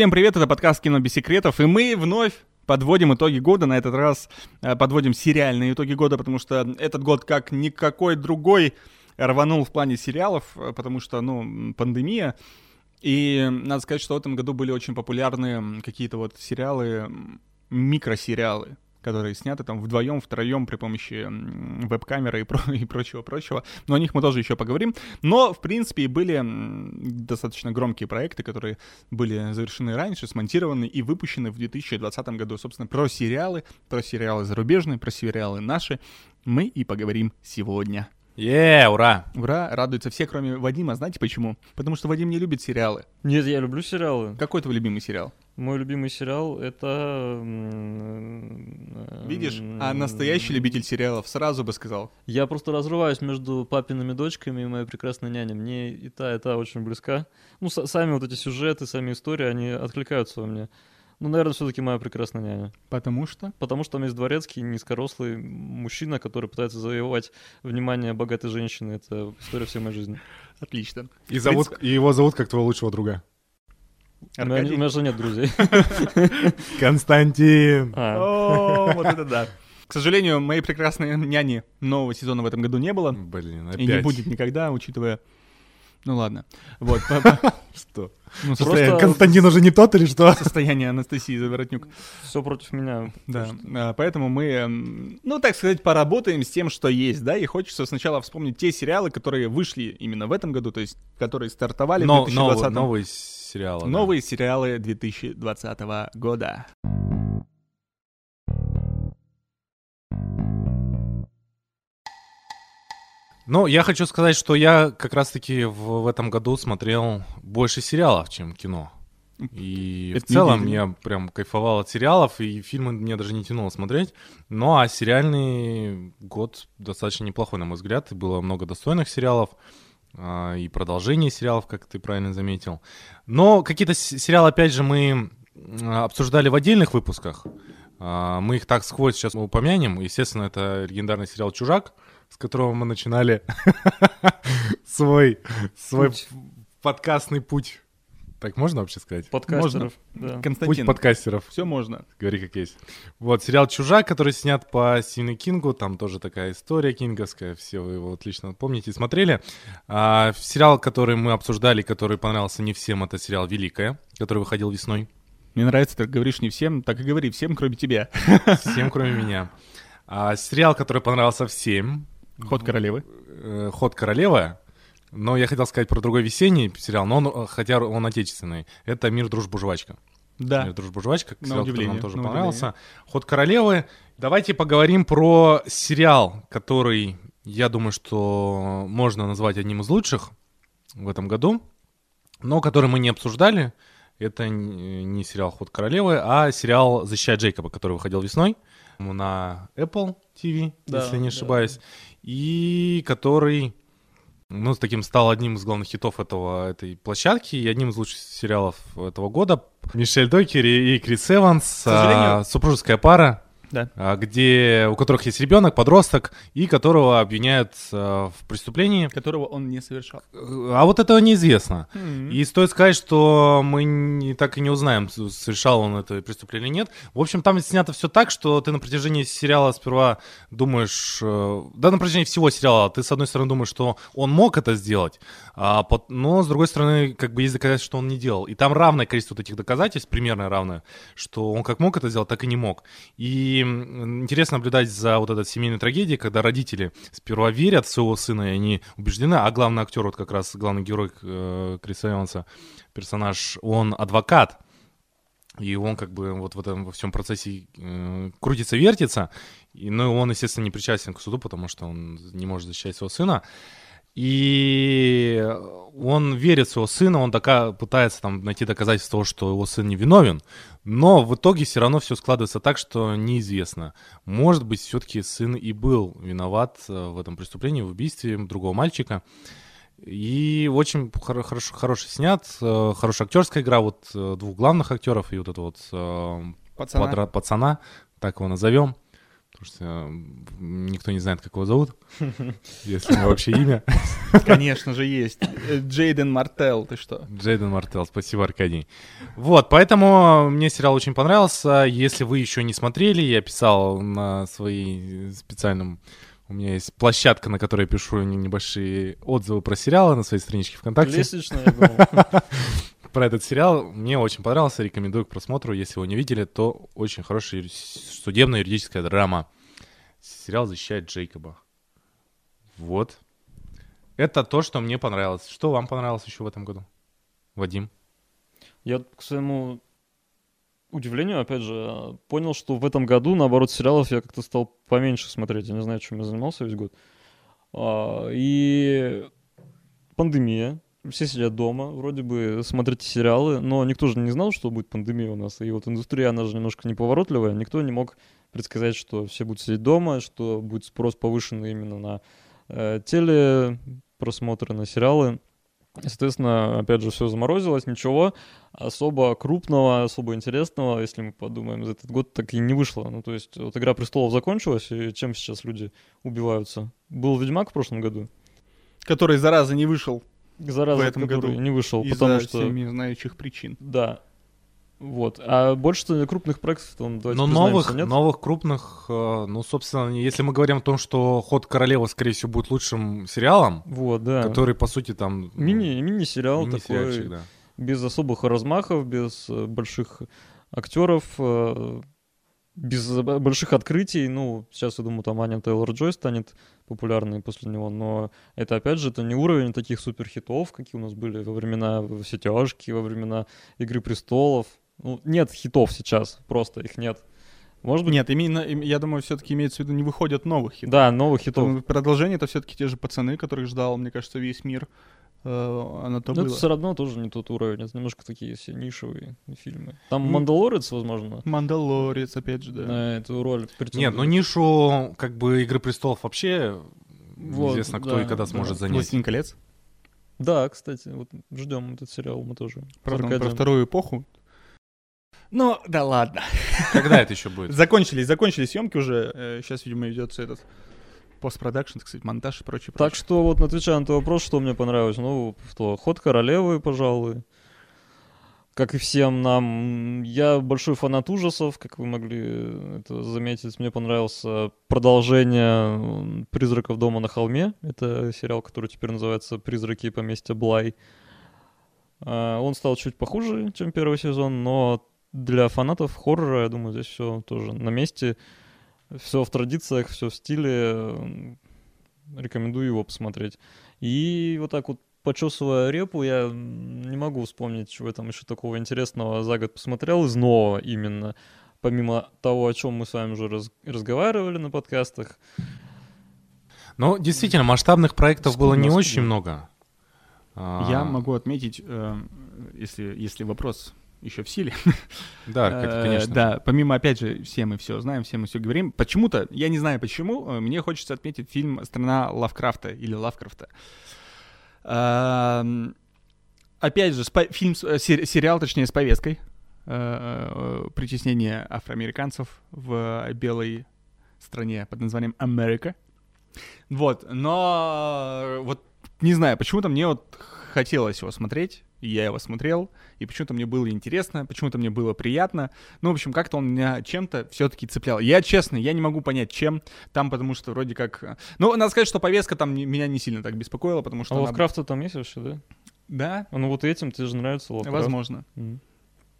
Всем привет, это подкаст «Кино без секретов», и мы вновь подводим итоги года, на этот раз э, подводим сериальные итоги года, потому что этот год, как никакой другой, рванул в плане сериалов, э, потому что, ну, пандемия, и надо сказать, что в этом году были очень популярны какие-то вот сериалы, микросериалы, которые сняты там вдвоем, втроем при помощи веб-камеры и, про и прочего-прочего. Но о них мы тоже еще поговорим. Но, в принципе, были достаточно громкие проекты, которые были завершены раньше, смонтированы и выпущены в 2020 году. Собственно, про сериалы, про сериалы зарубежные, про сериалы наши мы и поговорим сегодня. Е, ура! Ура, радуются все, кроме Вадима. Знаете почему? Потому что Вадим не любит сериалы. Нет, я люблю сериалы. Какой твой любимый сериал? Мой любимый сериал это... Видишь, а настоящий любитель сериалов сразу бы сказал. Я просто разрываюсь между папиными дочками и моей прекрасной няней. Мне и та, и та очень близка. Ну, сами вот эти сюжеты, сами истории, они откликаются во мне. Ну, наверное, все-таки моя прекрасная няня. Потому что? Потому что там есть дворецкий, низкорослый мужчина, который пытается завоевать внимание богатой женщины. Это история всей моей жизни. Отлично. И, зовут, и его зовут как твоего лучшего друга. Аркадий? У меня же нет друзей. Константин. А. О, вот это да. К сожалению, моей прекрасной няни нового сезона в этом году не было. Блин, опять. И не будет никогда, учитывая... Ну ладно. Вот. Что? Ну, Просто... Константин уже не тот или что? Состояние Анастасии Заворотнюк. Все против меня. Да, что... поэтому мы, ну, так сказать, поработаем с тем, что есть, да, и хочется сначала вспомнить те сериалы, которые вышли именно в этом году, то есть которые стартовали Но, в 2020 году. Новые сериалы. Новые да. сериалы 2020 года. Ну, я хочу сказать, что я как раз-таки в, в этом году смотрел больше сериалов, чем кино. И Это в целом я прям кайфовал от сериалов, и фильмы мне даже не тянуло смотреть. Ну, а сериальный год достаточно неплохой, на мой взгляд. Было много достойных сериалов, и продолжение сериалов, как ты правильно заметил. Но какие-то сериалы, опять же, мы обсуждали в отдельных выпусках. А, мы их так сквозь сейчас упомянем. Естественно, это легендарный сериал «Чужак», с которого мы начинали свой, свой подкастный путь. Так можно вообще сказать? Подкастеров. Можно. Да. Константин. Путь подкастеров. Все можно. Говори как есть. Вот, сериал «Чужак», который снят по Стивену Кингу, там тоже такая история кинговская, все вы его отлично помните и смотрели. А, сериал, который мы обсуждали, который понравился не всем, это сериал «Великая», который выходил весной. Мне нравится, ты говоришь не всем, так и говори всем, кроме тебя. Всем, кроме меня. А, сериал, который понравился всем, Ход королевы. Э, Ход королевы. Но я хотел сказать про другой весенний сериал, но он, э, хотя он отечественный. Это «Мир, дружба, жвачка». Да. «Мир, дружба, жвачка», сериал, который нам тоже понравился. Удивление. «Ход королевы». Давайте поговорим про сериал, который, я думаю, что можно назвать одним из лучших в этом году, но который мы не обсуждали. Это не сериал «Ход королевы», а сериал «Защищая Джейкоба», который выходил весной на Apple TV, да, если не ошибаюсь. Да и который, ну, с таким стал одним из главных хитов этого, этой площадки и одним из лучших сериалов этого года. Мишель Докери и Крис Эванс, а, супружеская пара да. А, где, у которых есть ребенок, подросток, и которого обвиняют в преступлении. Которого он не совершал. А вот этого неизвестно. Mm-hmm. И стоит сказать, что мы не, так и не узнаем, совершал он это преступление или нет. В общем, там снято все так, что ты на протяжении сериала сперва думаешь, э, да, на протяжении всего сериала, ты с одной стороны думаешь, что он мог это сделать, а, но с другой стороны, как бы есть доказательства, что он не делал. И там равное количество вот этих доказательств, примерно равное, что он как мог это сделать, так и не мог. И интересно наблюдать за вот этой семейной трагедией, когда родители сперва верят в своего сына, и они убеждены, а главный актер, вот как раз главный герой э, Криса Эванса, персонаж, он адвокат, и он как бы вот в этом во всем процессе э, крутится, вертится, и, ну, он, естественно, не причастен к суду, потому что он не может защищать своего сына. И он верит в своего сына, он дока- пытается там найти доказательства того, что его сын не виновен, но в итоге все равно все складывается так, что неизвестно. Может быть, все-таки сын и был виноват э, в этом преступлении, в убийстве другого мальчика. И очень хор- хорошо, хороший снят, э, хорошая актерская игра вот э, двух главных актеров и вот этого вот пацана. Подра- пацана, так его назовем потому что никто не знает, как его зовут, если у него вообще имя. Конечно же есть. Э, Джейден Мартел, ты что? Джейден Мартел, спасибо, Аркадий. Вот, поэтому мне сериал очень понравился. Если вы еще не смотрели, я писал на своей специальном... У меня есть площадка, на которой я пишу не- небольшие отзывы про сериалы на своей страничке ВКонтакте. Лестничная, я думал. Про этот сериал мне очень понравился, рекомендую к просмотру. Если его не видели, то очень хорошая судебная юридическая драма. Сериал защищает Джейкоба. Вот. Это то, что мне понравилось. Что вам понравилось еще в этом году? Вадим? Я, к своему удивлению, опять же, понял, что в этом году, наоборот, сериалов я как-то стал поменьше смотреть. Я не знаю, чем я занимался весь год. А, И пандемия. Все сидят дома, вроде бы смотрите сериалы, но никто же не знал, что будет пандемия у нас. И вот индустрия, она же немножко неповоротливая. Никто не мог предсказать, что все будут сидеть дома, что будет спрос повышенный именно на э, телепросмотры, на сериалы. И, Соответственно, опять же, все заморозилось, ничего особо крупного, особо интересного, если мы подумаем, за этот год так и не вышло. Ну, то есть, вот «Игра престолов» закончилась, и чем сейчас люди убиваются? Был «Ведьмак» в прошлом году, Который, зараза, не вышел зараза, В этом который году не вышел, потому что... всеми знающих причин. Да. Вот. А больше крупных проектов там, давайте Но новых, нет? новых крупных, э, ну, собственно, если мы говорим о том, что «Ход королевы», скорее всего, будет лучшим сериалом, Вот, да. который, по сути, там... Мини, мини-сериал мини-сериальчик, такой, да. без особых размахов, без э, больших актеров, э, без больших открытий. Ну, сейчас, я думаю, там Аня Тейлор-Джой станет популярной после него, но это, опять же, это не уровень таких суперхитов, какие у нас были во времена «Все тяжкие», во времена «Игры престолов». Ну, нет хитов сейчас, просто их нет. Может быть, Нет, именно, им- я думаю, все-таки имеется в виду, не выходят новых хитов. да, новых хитов. Продолжение это все-таки те же пацаны, которых ждал, мне кажется, весь мир. Э, Оно то Но было. это все равно тоже не тот уровень, это немножко такие все нишевые фильмы. Там Ну, «Мандалорец», возможно, Мандалорец, опять же, да. на эту роль Нет, ну нишу, как бы, «Игры престолов» вообще Вот, неизвестно, кто да, и когда да. сможет занять. «Властелин колец». Да, кстати, вот ждем этот сериал мы тоже. 41. про вторую эпоху. Ну, да ладно. Когда это еще будет? Закончились, закончились съемки уже. Сейчас, видимо, ведется этот постпродакшн, сказать, монтаж и прочее. Так что вот отвечая на твой вопрос, что мне понравилось, ну, что «Ход королевы», пожалуй. Как и всем нам, я большой фанат ужасов, как вы могли это заметить. Мне понравился продолжение «Призраков дома на холме». Это сериал, который теперь называется «Призраки поместья Блай». А, Он стал чуть похуже, чем первый сезон, но для фанатов хоррора, я думаю, здесь все тоже на месте. Все в традициях, все в стиле. Рекомендую его посмотреть. И вот так вот почесывая репу, я не могу вспомнить, чего я там еще такого интересного за год посмотрел из нового именно. Помимо того, о чем мы с вами уже раз- разговаривали на подкастах. Ну, действительно, масштабных проектов было не очень много. А, Я могу отметить, э, если, если вопрос еще в силе. Да, это, Э, конечно. Да, помимо, опять же, все мы все знаем, все мы все говорим. Почему-то, я не знаю почему, э, мне хочется отметить фильм «Страна Лавкрафта» или Лавкрафта. Эм, Опять же, фильм, э, сери- сериал, точнее, с повесткой притеснения афроамериканцев в белой стране под названием Америка. Вот, но вот не знаю, почему-то мне вот хотелось его смотреть, и я его смотрел, и почему-то мне было интересно, почему-то мне было приятно. Ну, в общем, как-то он меня чем-то все-таки цеплял. Я, честно, я не могу понять, чем там, потому что вроде как... э, Ну, надо сказать, что повестка там не- меня не сильно так беспокоила, потому что А она- Лавкрафта там есть вообще, да? Да, А Ну вот этим тебе же нравится Лавкрафт. возможно. М.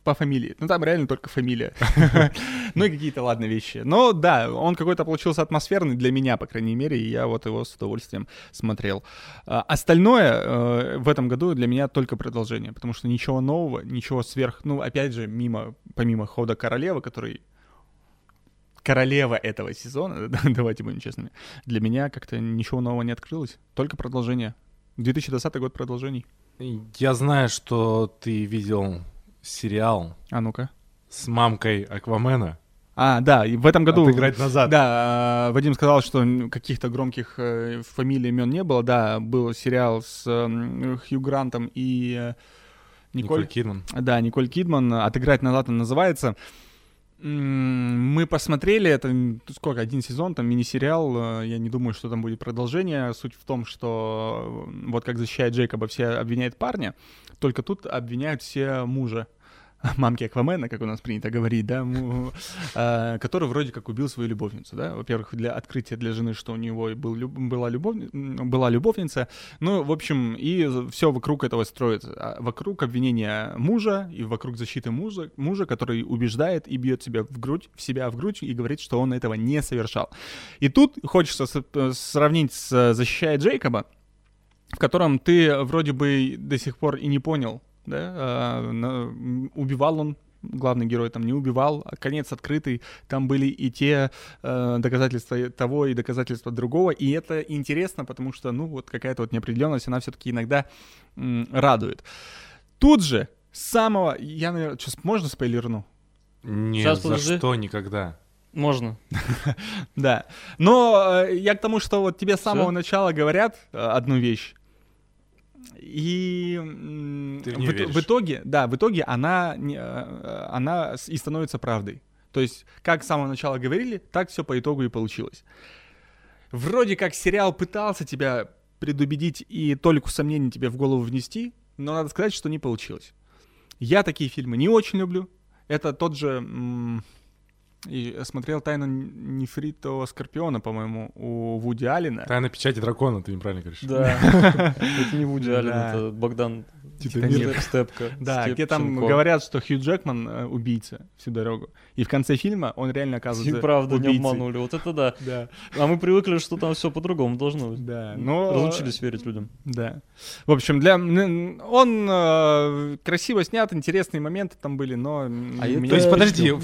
По фамилии. Ну, там реально только фамилия. Ну, и какие-то, ладно, вещи. Но, да, он какой-то получился атмосферный для меня, по крайней мере, и я вот его с удовольствием смотрел. А, Остальное э, в этом году для меня только продолжение, потому что ничего нового, ничего сверх... Ну, опять же, мимо, помимо хода королевы, который королева этого сезона, давайте будем честными, для меня как-то ничего нового не открылось, только продолжение. 2020 год продолжений. Я знаю, что ты видел сериал А ну-ка. с мамкой Аквамена. А, да, и в этом году... Отыграть назад. Да, э, Вадим сказал, что каких-то громких э, фамилий, имен не было. Да, был сериал с Хью Грантом и э, Николь Николь. Кидман. Да, Николь Кидман. «Отыграть назад» он называется. Мы посмотрели, это сколько, один сезон, там мини-сериал, э, я не думаю, что там будет продолжение. Суть в том, что э, вот как защищает Джейкоба, все обвиняют парня, только тут обвиняют все мужа мамки Аквамена, как у нас принято говорить, да, э, который вроде как убил свою любовницу, да. Во-первых, для открытия для жены, что у него был, была, любовни- была любовница. Ну, в общем, и все вокруг этого строится. А Вокруг обвинения мужа и вокруг защиты мужа, мужа, который убеждает и бьет себя в грудь, в себя в грудь и говорит, что он этого не совершал. И тут хочется э, сравнить с «Защищая Джейкоба», в котором ты вроде бы до сих пор и не понял, да, а, убивал он главный герой там не убивал, а конец открытый, там были и те э, доказательства того, и доказательства другого, и это интересно, потому что, ну, вот какая-то вот неопределенность, она все-таки иногда м, радует. Тут же, с самого, я, наверное, сейчас можно спойлерну? Нет, Щас, за подожди. что никогда. Можно. Да. Но э, я к тому, что вот тебе с самого начала говорят э, одну вещь. И в в, итоге, да, в итоге она, не, э, она и становится правдой. То есть, как с самого начала говорили, так все по итогу и получилось. Вроде как сериал пытался тебя предубедить и толику сомнений тебе в голову внести, но надо сказать, что не получилось. Я такие фильмы не очень люблю. Это тот же... м, и смотрел «Тайну нефритового скорпиона», по-моему, у Вуди Аллена. Тайна печати дракона, ты неправильно говоришь. Да. Это не Вуди Аллен, Да. это Богдан Степка. Да, где там говорят, что Хью Джекман э, убийца всю дорогу. И в конце фильма он реально И оказывается правда не убийцей. обманули. Вот это да. Да, А мы привыкли, что там все по-другому должно быть. да. Но... Разучились верить людям. Да. В общем, для он э, красиво снят, интересные моменты там были, но А То есть, подожди, жду.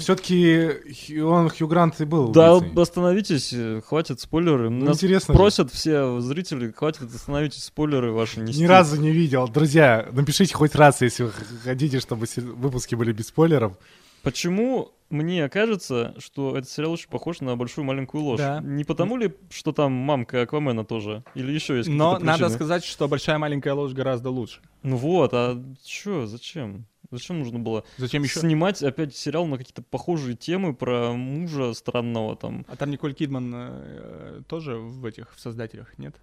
Все-таки он Хью Грант и был Да, убийцей. остановитесь, э, хватит спойлеры. Ну, Нас интересно же. просят все зрители, хватит остановитесь спойлеры ваши нести. Ни разу не видел. Друзья, напишите хоть раз, если вы хотите, чтобы выпуски были без спойлеров. Почему мне кажется, что этот сериал очень похож на большую маленькую ложь? Да. Не потому ли, что там мамка Аквамена тоже? Или еще есть Но надо причины? сказать, что большая маленькая ложь гораздо лучше. Ну вот, а чё, зачем? Зачем нужно было Зачем еще? снимать опять сериал на какие-то похожие темы про мужа странного там? А там Николь Кидман э, тоже в этих в создателях, нет?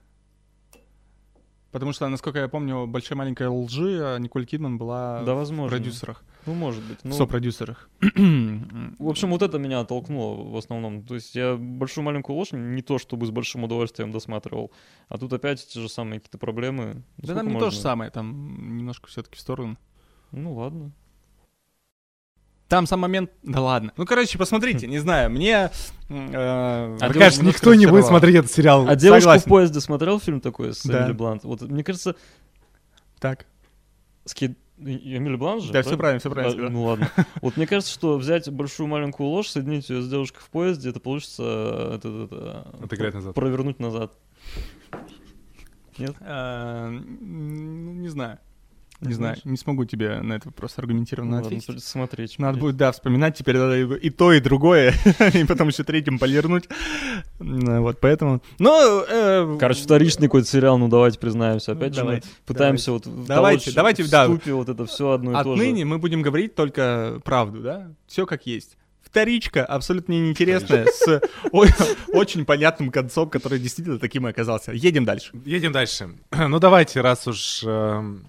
Потому что, насколько я помню, большая маленькая лжи, а Николь Кидман была да, в продюсерах, Ну, может быть. в Ну, сопродюсерах. В общем, вот это меня оттолкнуло в основном. То есть я большую маленькую ложь не то чтобы с большим удовольствием досматривал, а тут опять те же самые какие-то проблемы. Да Сколько там не можно? то же самое, там немножко все-таки в сторону. Ну ладно. Там сам момент... Да ладно. Ну, короче, посмотрите, не знаю, мне... э, А Мне кажется, немножко никто не будет смотреть этот сериал. А девушка согласен. в поезде смотрел фильм такой с Да. Эмили Блант? Вот мне кажется, Так. с Ки- Эмили Блант же? Да, все правильно, все правильно. А, ну ладно. Вот мне кажется, что взять большую маленькую ложь, соединить ее с девушкой в поезде, это получится э, это, это, Отыграть назад. провернуть назад. Э, м, Не знаю. Не знаю, не смогу тебе на этот вопрос аргументированно Ну ладно, ответить. придется смотреть. Надо будет, да, вспоминать теперь надо и то, и другое, и потом еще третьим полирнуть. Ну, Вот, поэтому... Ну, э, Короче, вторичный какой-то сериал, ну давайте признаемся. Ну, Опять же, мы давайте, пытаемся вот Давайте, давайте, да. вот это все одно и то же. Отныне мы будем говорить только правду, да? Все как есть. Вторичка абсолютно неинтересная, с очень понятным концом, который действительно таким и оказался. Едем дальше. Едем дальше. Ну давайте, раз уж эм,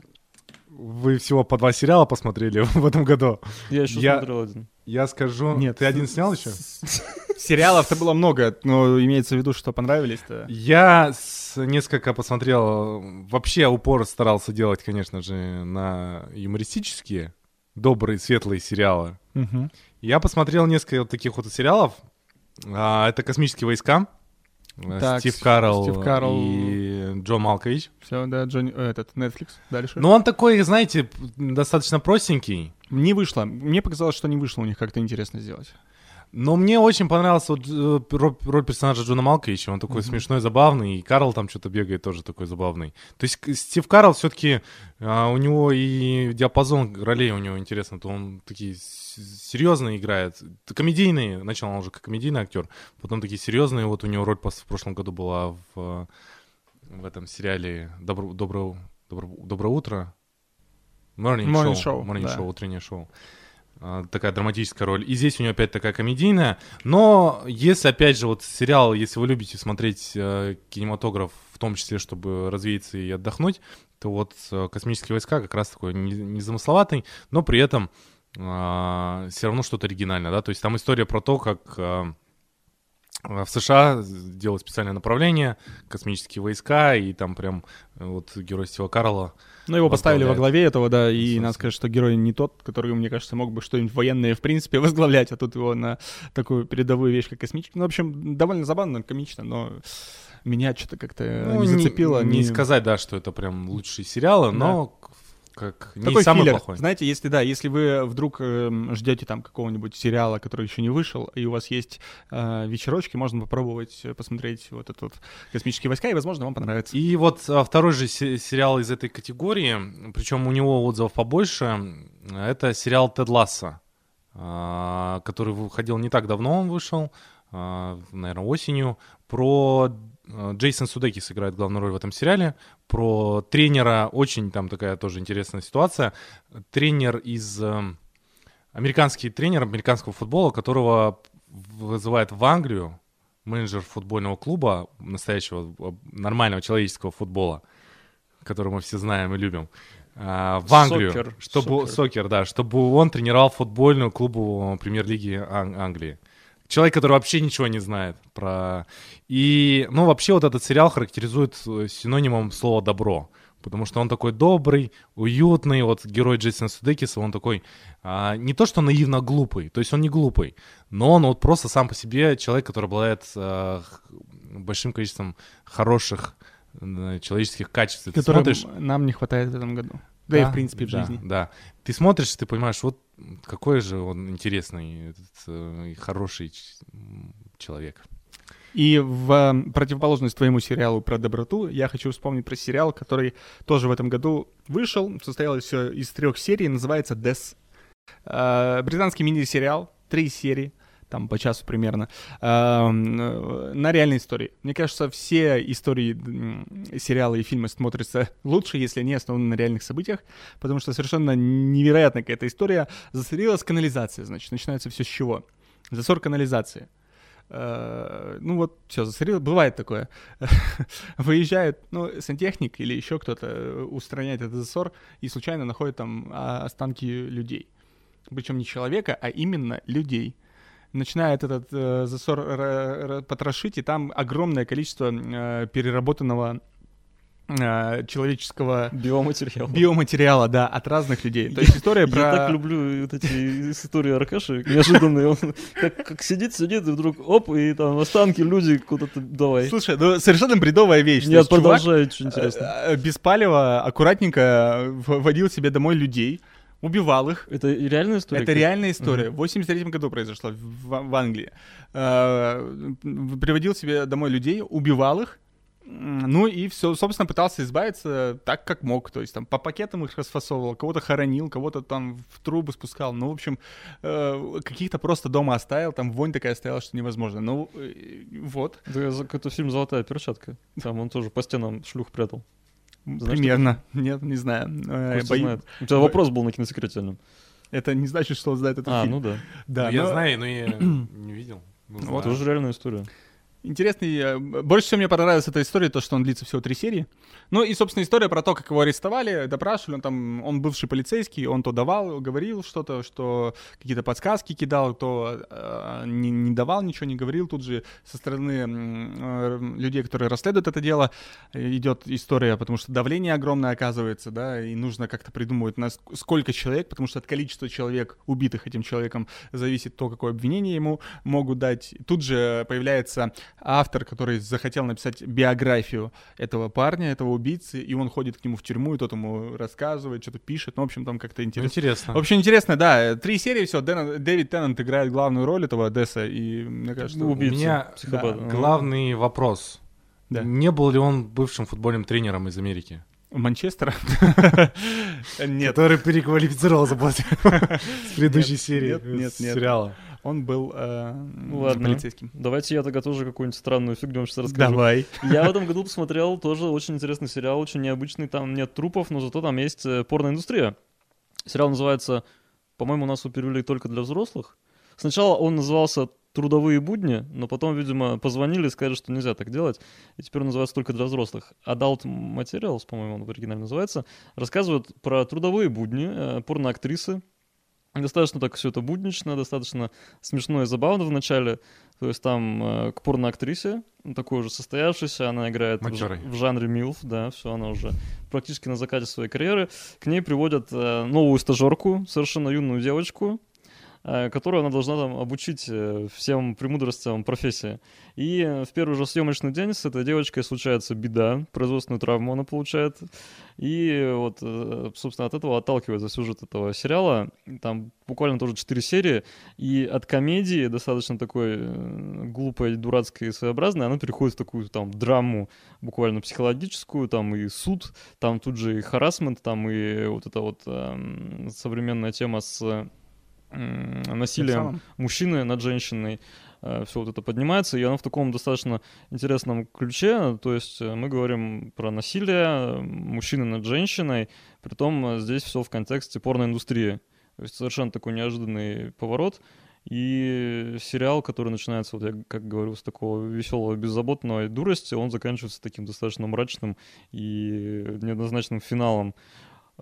вы всего по два сериала посмотрели в этом году, Я еще Я- смотрел один. я скажу... Нет, ты один снял еще? Сериалов-то было много, но имеется в виду, что понравились-то. Я с- несколько посмотрел, вообще упор старался делать, конечно же, на юмористические, добрые, светлые сериалы. Мгм. Я посмотрел несколько вот таких вот сериалов. А, это «Космические войска». Так, Стив Карл, Стив Карл. и Джо Малкович. Все, да, Джонни, э, этот, Netflix, дальше. Ну, он такой, знаете, достаточно простенький. Не вышло. Мне показалось, что не вышло у них как-то интересно сделать. Но мне очень понравился вот, э, роль, персонажа Джона Малковича. Он такой Мгм. смешной, забавный. И Карл там что-то бегает тоже такой забавный. То есть Стив Карл все-таки у него и диапазон ролей у него интересно. То он такие серьезные играет. Комедийные. Начал он уже как комедийный актер. Потом такие серьезные. Вот у него роль в прошлом году была в, в этом сериале Добро, добро, добро, «Доброе утро». Morning, Morning Show. Show, Morning да. Show, утреннее шоу. А, такая драматическая роль. И здесь у него опять такая комедийная. Но если, опять же, вот сериал, если вы любите смотреть э, кинематограф, в том числе, чтобы развеяться и отдохнуть, то вот э, «Космические войска» как раз такой незамысловатый, но при этом э, все равно что-то оригинальное, да, то есть там история про то, как э, в США делают специальное направление, космические войска, и там прям э, вот герой Стива Карла ну, его поставили во главе этого, да, и надо сказать, что герой не тот, который, мне кажется, мог бы что-нибудь военное, в принципе, возглавлять, а тут его на такую передовую вещь, как космический. Ну, в общем, довольно забавно, комично, но меня что-то как-то ну, не зацепило. Не, не сказать, да, что это прям лучшие сериалы, да. но как не Такой самый филлер. плохой. Знаете, если да, если вы вдруг э, ждете там какого-нибудь сериала, который еще не вышел, и у вас есть э, вечерочки, можно попробовать посмотреть вот этот вот «Космические войска», и, возможно, вам понравится. И вот а, второй же сериал из этой категории, причем у него отзывов побольше, это сериал «Тед Ласса», э, который выходил не так давно, он вышел, э, наверное, осенью, про Э, Джейсон Судекис играет главную роль в этом сериале. Про тренера, очень там такая тоже интересная ситуация. Тренер из... Э, американский тренер американского футбола, которого вызывает в Англию менеджер футбольного клуба, настоящего э, нормального человеческого футбола, который мы все знаем и любим, в Англию, сокер, чтобы сокер. сокер, да, чтобы он тренировал футбольную клубу премьер-лиги Ан- Англии. Человек, который вообще ничего не знает про... И, ну, вообще вот этот сериал характеризует э, синонимом слова «добро». Потому что он такой добрый, уютный, вот герой Джейсона Судекиса, он такой, а, не то что наивно глупый, то есть он не глупый, но он вот просто сам по себе человек, который обладает а, большим количеством хороших человеческих качеств. Которым смотришь... нам не хватает в этом году. Да, да и в принципе в да, жизни. Да. Ты смотришь, ты понимаешь, вот какой же он интересный, этот, э, хороший человек. И в противоположность твоему сериалу про доброту, я хочу вспомнить про сериал, который тоже в этом году вышел, состоял все из трех серий, называется «Дес». Э, британский мини-сериал, три серии — там по часу примерно, э, на реальной истории. Мне кажется, все истории, сериалы и фильмы смотрятся лучше, если они основаны на реальных событиях, потому что совершенно невероятная какая-то история. Засорилась канализация, значит, начинается все с чего? Засор канализации. Uh, ну вот, все, засорил, бывает такое. Выезжает, ну, сантехник или еще кто-то устраняет этот засор и случайно находит там а, останки людей. Причем не человека, а именно людей начинает этот э, засор потрошить, и там огромное количество э, переработанного э, человеческого биоматериала. Биоматериала, да, от разных людей. То есть история про... Я так люблю вот эти истории Аркаши, неожиданные. Он как, как сидит, сидит, и вдруг оп, и там останки люди куда-то давай. Слушай, ну совершенно бредовая вещь. Нет, продолжай, очень интересно. Э, э, без палева аккуратненько водил себе домой людей, убивал их. Это реальная история? Это реальная история. В 83 году произошла в, в Англии. Э, приводил себе домой людей, убивал их, ну и все, собственно, пытался избавиться так, как мог. То есть там по пакетам их расфасовывал, кого-то хоронил, кого-то там в трубы спускал. Ну, в общем, э, каких-то просто дома оставил. Там вонь такая стояла, что невозможно. Ну, э, вот. Да, это фильм «Золотая перчатка». Там он тоже по стенам шлюх прятал. Знаешь, Примерно. Что? Нет, не знаю. Э, Бо... знает. У тебя вопрос был на киносекрете. Это не значит, что он знает этот а, фильм. ну да. Да, ну, но... Я знаю, но я не видел. Ну, вот, тоже реальная история. Интересный. Э, больше всего мне понравилась эта история, то, что он длится всего три серии. Ну и, собственно, история про то, как его арестовали, допрашивали. Он там, он бывший полицейский, он то давал, говорил что-то, что какие-то подсказки кидал, то э, не, не давал ничего, не говорил. Тут же со стороны э, людей, которые расследуют это дело, идет история, потому что давление огромное оказывается, да, и нужно как-то придумывать, на сколько человек, потому что от количества человек, убитых этим человеком, зависит то, какое обвинение ему могут дать. Тут же появляется автор, который захотел написать биографию этого парня, этого убийцы, и он ходит к нему в тюрьму, и тот ему рассказывает, что-то пишет. Ну, в общем, там как-то интересно. Интересно. В общем, интересно, да. Три серии все. Дэн, Дэвид Теннант играет главную роль этого Одесса, и мне кажется... Ну, убийца, У меня да, главный вопрос. Да. Не был ли он бывшим футбольным тренером из Америки? Манчестера? Нет. Который переквалифицировал за с предыдущей серии сериала он был э, ну Ладно. полицейским. Давайте я тогда тоже какую-нибудь странную фигню вам сейчас расскажу. Давай. Я в этом году посмотрел тоже очень интересный сериал, очень необычный. Там нет трупов, но зато там есть э, порноиндустрия. Сериал называется по-моему, у нас перевели только для взрослых. Сначала он назывался «Трудовые будни», но потом, видимо, позвонили и сказали, что нельзя так делать, и теперь он называется только для взрослых. Adult Materials, по-моему, он в оригинале называется, рассказывают про трудовые будни э, порноактрисы, Достаточно так все это буднично, достаточно смешно и забавно в начале. То есть там э, к порноактрисе, такой уже состоявшейся, она играет в, в жанре милф, да, все, она уже практически на закате своей карьеры. К ней приводят э, новую стажерку, совершенно юную девочку, которую она должна там обучить э, всем премудростям профессии. И э, в первый же съемочный день с этой девочкой случается беда, производственную травму она получает. И вот, э, собственно, от этого отталкивается сюжет этого сериала. Там буквально тоже 4 серии. И от комедии, достаточно такой э, глупой, дурацкой и своеобразной, она переходит в такую там драму буквально психологическую, там и суд, там тут же и харасмент, там и вот эта вот эм, современная тема с насилием мужчины над женщиной, все вот это поднимается, и оно в таком достаточно интересном ключе, то есть э, мы говорим про насилие э, мужчины над женщиной, притом э, здесь все в контексте порноиндустрии. То есть совершенно такой неожиданный поворот. И сериал, который начинается, вот я как говорю, с такого веселого, беззаботного дурости, он заканчивается таким достаточно мрачным и неоднозначным финалом.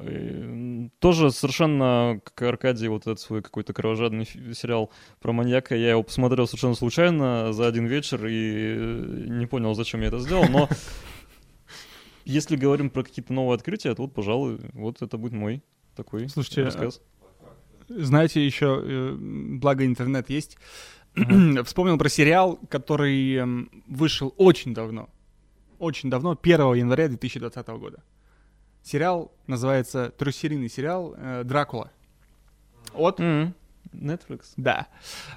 И, Тоже совершенно, как Аркадий, вот этот свой какой-то кровожадный сериал про маньяка, я его посмотрел совершенно случайно за один вечер и э, не понял, зачем я это сделал, но если говорим про какие-то новые открытия, то вот, пожалуй, вот это будет мой такой Слушайте, рассказ. Знаете, еще, э, благо интернет есть, вспомнил про сериал, который эм, вышел очень давно. Очень давно, 1 января 2020 года. Сериал называется, трехсерийный сериал э, «Дракула». От М, Netflix. Да.